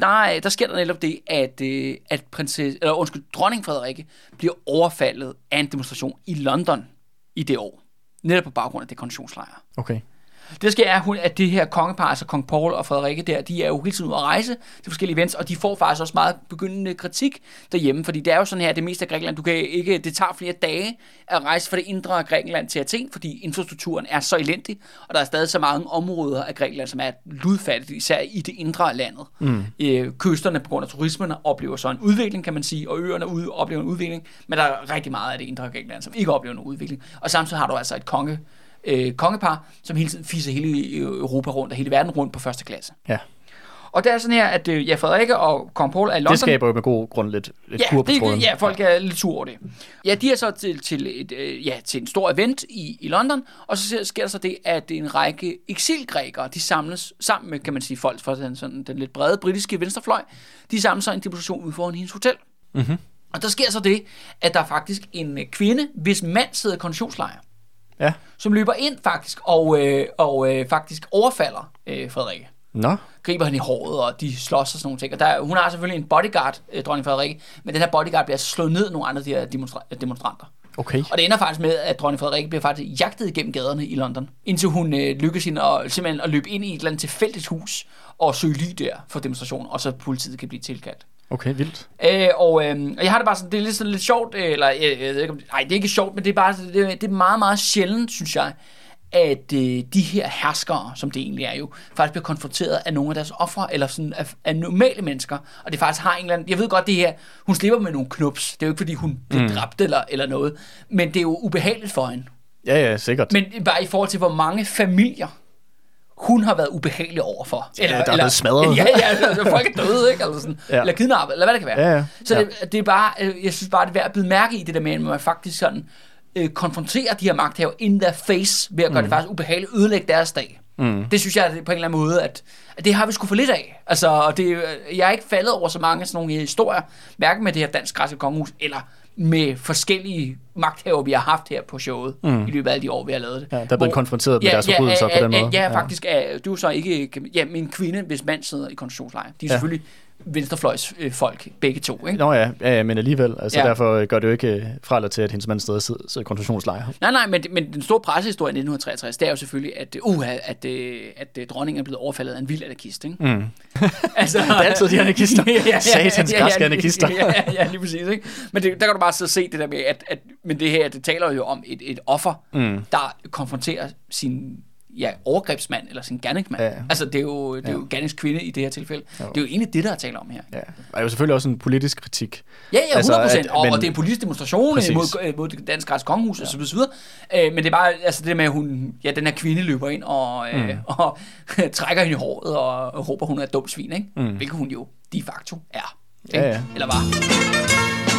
der, øh, der sker der netop det, at, øh, at prinsesse, eller undskyld, dronning Frederikke bliver overfaldet af en demonstration i London i det år. Netop på baggrund af det. Okay. Det sker er, hun- at det her kongepar, altså kong Paul og Frederikke der, de er jo hele tiden ude at rejse til forskellige events, og de får faktisk også meget begyndende kritik derhjemme, fordi det er jo sådan her, det meste af Grækenland, du kan ikke, det tager flere dage at rejse fra det indre af Grækenland til Athen, fordi infrastrukturen er så elendig, og der er stadig så mange områder af Grækenland, som er ludfattigt, især i det indre af landet. Mm. Øh, kysterne på grund af turismen oplever så en udvikling, kan man sige, og øerne ude oplever en udvikling, men der er rigtig meget af det indre af Grækenland, som ikke oplever en udvikling. Og samtidig har du altså et konge, øh, kongepar, som hele tiden fiser hele Europa rundt og hele verden rundt på første klasse. Ja. Og det er sådan her, at øh, ja, Frederikke og kong Paul er i London. Det skaber jo med god grund lidt, lidt Ja, kur på det, tråden. ja, folk er lidt sur over det. Ja, de er så til, til, et, øh, ja, til en stor event i, i London, og så sker der så det, at en række eksilgrækere, de samles sammen med, kan man sige, folk fra den, sådan, den lidt brede britiske venstrefløj, de samles så en demonstration ude foran hendes hotel. Mhm. Og der sker så det, at der er faktisk en øh, kvinde, hvis mand sidder i konditionslejr, Ja. som løber ind faktisk og, øh, og øh, faktisk overfalder øh, Frederikke Nå, griber hende i håret, og de slås og sådan nogle ting. Og der, hun har selvfølgelig en bodyguard, øh, dronning Frederikke, men den her bodyguard bliver slået ned af nogle andre de her demonstra- demonstranter. Okay. Og det ender faktisk med, at dronning Frederik bliver faktisk jagtet igennem gaderne i London, indtil hun øh, lykkes hende at, simpelthen at løbe ind i et eller andet tilfældigt hus og søge ly der for demonstration, og så politiet kan blive tilkaldt. Okay, vildt. Øh, og, øh, og jeg har det bare sådan, det er lidt, sådan lidt sjovt, øh, eller øh, jeg ved ikke nej, det er ikke sjovt, men det er bare, det, det er meget, meget sjældent, synes jeg, at øh, de her herskere, som det egentlig er jo, faktisk bliver konfronteret af nogle af deres ofre, eller sådan af, af normale mennesker, og det faktisk har en eller anden, jeg ved godt det her, hun slipper med nogle knups, det er jo ikke fordi hun bliver mm. dræbt eller, eller noget, men det er jo ubehageligt for hende. Ja, ja, sikkert. Men bare i forhold til, hvor mange familier hun har været ubehagelig overfor. Ja, der er blevet smadret. Ja, ja, altså, folk er døde, ikke? Eller, sådan, ja. Eller kidnappet, eller hvad det kan være. Ja, ja. Så Ja. det, det er bare, øh, jeg synes bare, det er værd at bide mærke i det der med, at man faktisk sådan øh, konfronterer de her magthaver in their face, ved at gøre mm. det faktisk ubehageligt, ødelægge deres dag. Mm. Det synes jeg det på en eller anden måde, at, at det har vi sgu for lidt af. Altså, og det, øh, jeg er ikke faldet over så mange sådan nogle historier, hverken med det her dansk græske kongehus, eller med forskellige magthaver, vi har haft her på showet mm. i løbet af alle de år, vi har lavet det. Ja, der er blevet konfronteret med deres forbrydelser på den måde. Ja, ja, faktisk er du er så ikke... Ja, min kvinde, hvis mand sidder i konstitutionslejr, de er ja. selvfølgelig venstrefløjs øh, folk, begge to, ikke? Nå ja, ja, ja, men alligevel. Altså, Ja. ja. derfor øh, gør det jo ikke øh, fra eller til, at hendes mand stadig sidder, sidder i konstitutionslejr. Nej, nej, men, men den store pressehistorie i 1963, det er jo selvfølgelig, at, uh, at, at, at, at dronningen er blevet overfaldet af en vild anarkist, ikke? Mm. altså, Det er altid de anarkister. Satans græske anarkister. Ja, ja, ja, lige præcis, ikke? Men det, der kan du bare så se det der med, at, at men det her, det taler jo om et, et offer, mm. der konfronterer sin ja, overgrebsmand eller sin gerningsmand. Ja. Ja. Altså, det er jo, det er jo gerningskvinde i det her tilfælde. Jo. Det er jo egentlig det, der er tale om her. Ja. Og der er jo selvfølgelig også en politisk kritik. Ja, ja, 100 Altså, procent. at- og, men- og det er en politisk demonstration Præcis. mod, øh, mod det danske rets kongehus ja. og så videre, så videre. Øh, men det er bare altså det med, at hun, ja, den her kvinde løber ind og, øh, mm. og trækker hende i håret og, og råber, hun er et dumt svin, ikke? Mm. Hvilket hun jo de facto er. Ikke? Ja, ja. Eller var.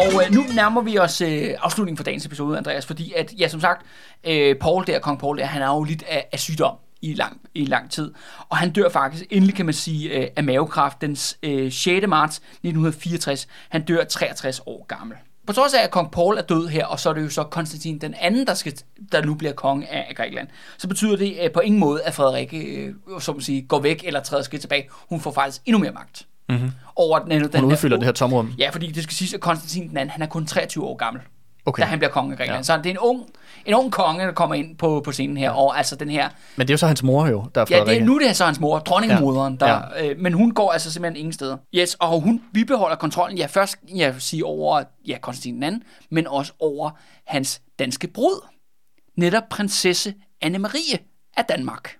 Og øh, nu nærmer vi os øh, afslutningen for dagens episode, Andreas, fordi at, ja, som sagt, øh, Paul der, kong Paul der, han er jo lidt af, af sygdom i lang, i lang tid. Og han dør faktisk, endelig kan man sige, øh, af mavekræft den øh, 6. marts 1964. Han dør 63 år gammel. På trods af, at kong Paul er død her, og så er det jo så Konstantin den anden, der, skal, der nu bliver konge af, af Grækenland, så betyder det øh, på ingen måde, at Frederik øh, som man siger, går væk eller træder skridt tilbage. Hun får faktisk endnu mere magt. Mm-hmm. Over den, den, Hun udfylder det her tomrum. Ja, fordi det skal siges, at Konstantin den anden, han er kun 23 år gammel, Okay. da han bliver konge af Grækenland. Ja. Ja. Så det er en ung, en ung konge, der kommer ind på, på scenen her, og altså den her... Men det er jo så hans mor jo, der er Ja, det er, nu det er så hans mor, dronningemoderen, Ja. der, øh, men hun går altså simpelthen ingen steder. Yes, og hun bibeholder kontrollen, ja, først, jeg vil sige, over ja, Konstantin den anden, men også over hans danske brud, netop prinsesse Anne-Marie af Danmark.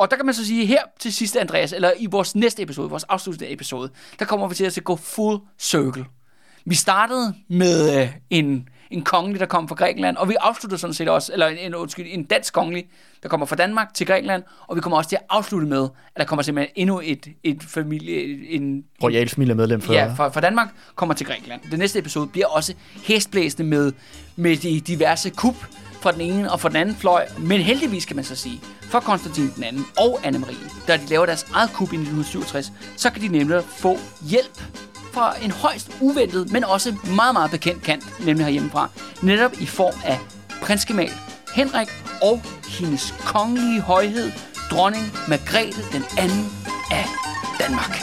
Og der kan man så sige, her til sidst, Andreas, eller i vores næste episode, vores afsluttende episode, der kommer vi til at se gå full circle. Vi startede med øh, en, en kongelig, der kom fra Grækenland, og vi afslutter sådan set også, eller en, en, undskyld, en dansk kongelig, der kommer fra Danmark til Grækenland, og vi kommer også til at afslutte med, at der kommer simpelthen endnu et, et familie, en, Royal familiemedlem for... ja, fra, fra Danmark kommer til Grækenland. Den næste episode bliver også hestblæsende med, med de diverse kup fra den ene og fra den anden fløj. Men heldigvis kan man så sige, for Konstantin den anden og Anne-Marie, da de laver deres eget kup i 1967, så kan de nemlig få hjælp fra en højst uventet, men også meget, meget bekendt kant, nemlig herhjemmefra, netop i form af prinsgemal Henrik og hendes kongelige højhed, dronning Margrethe den anden af Danmark.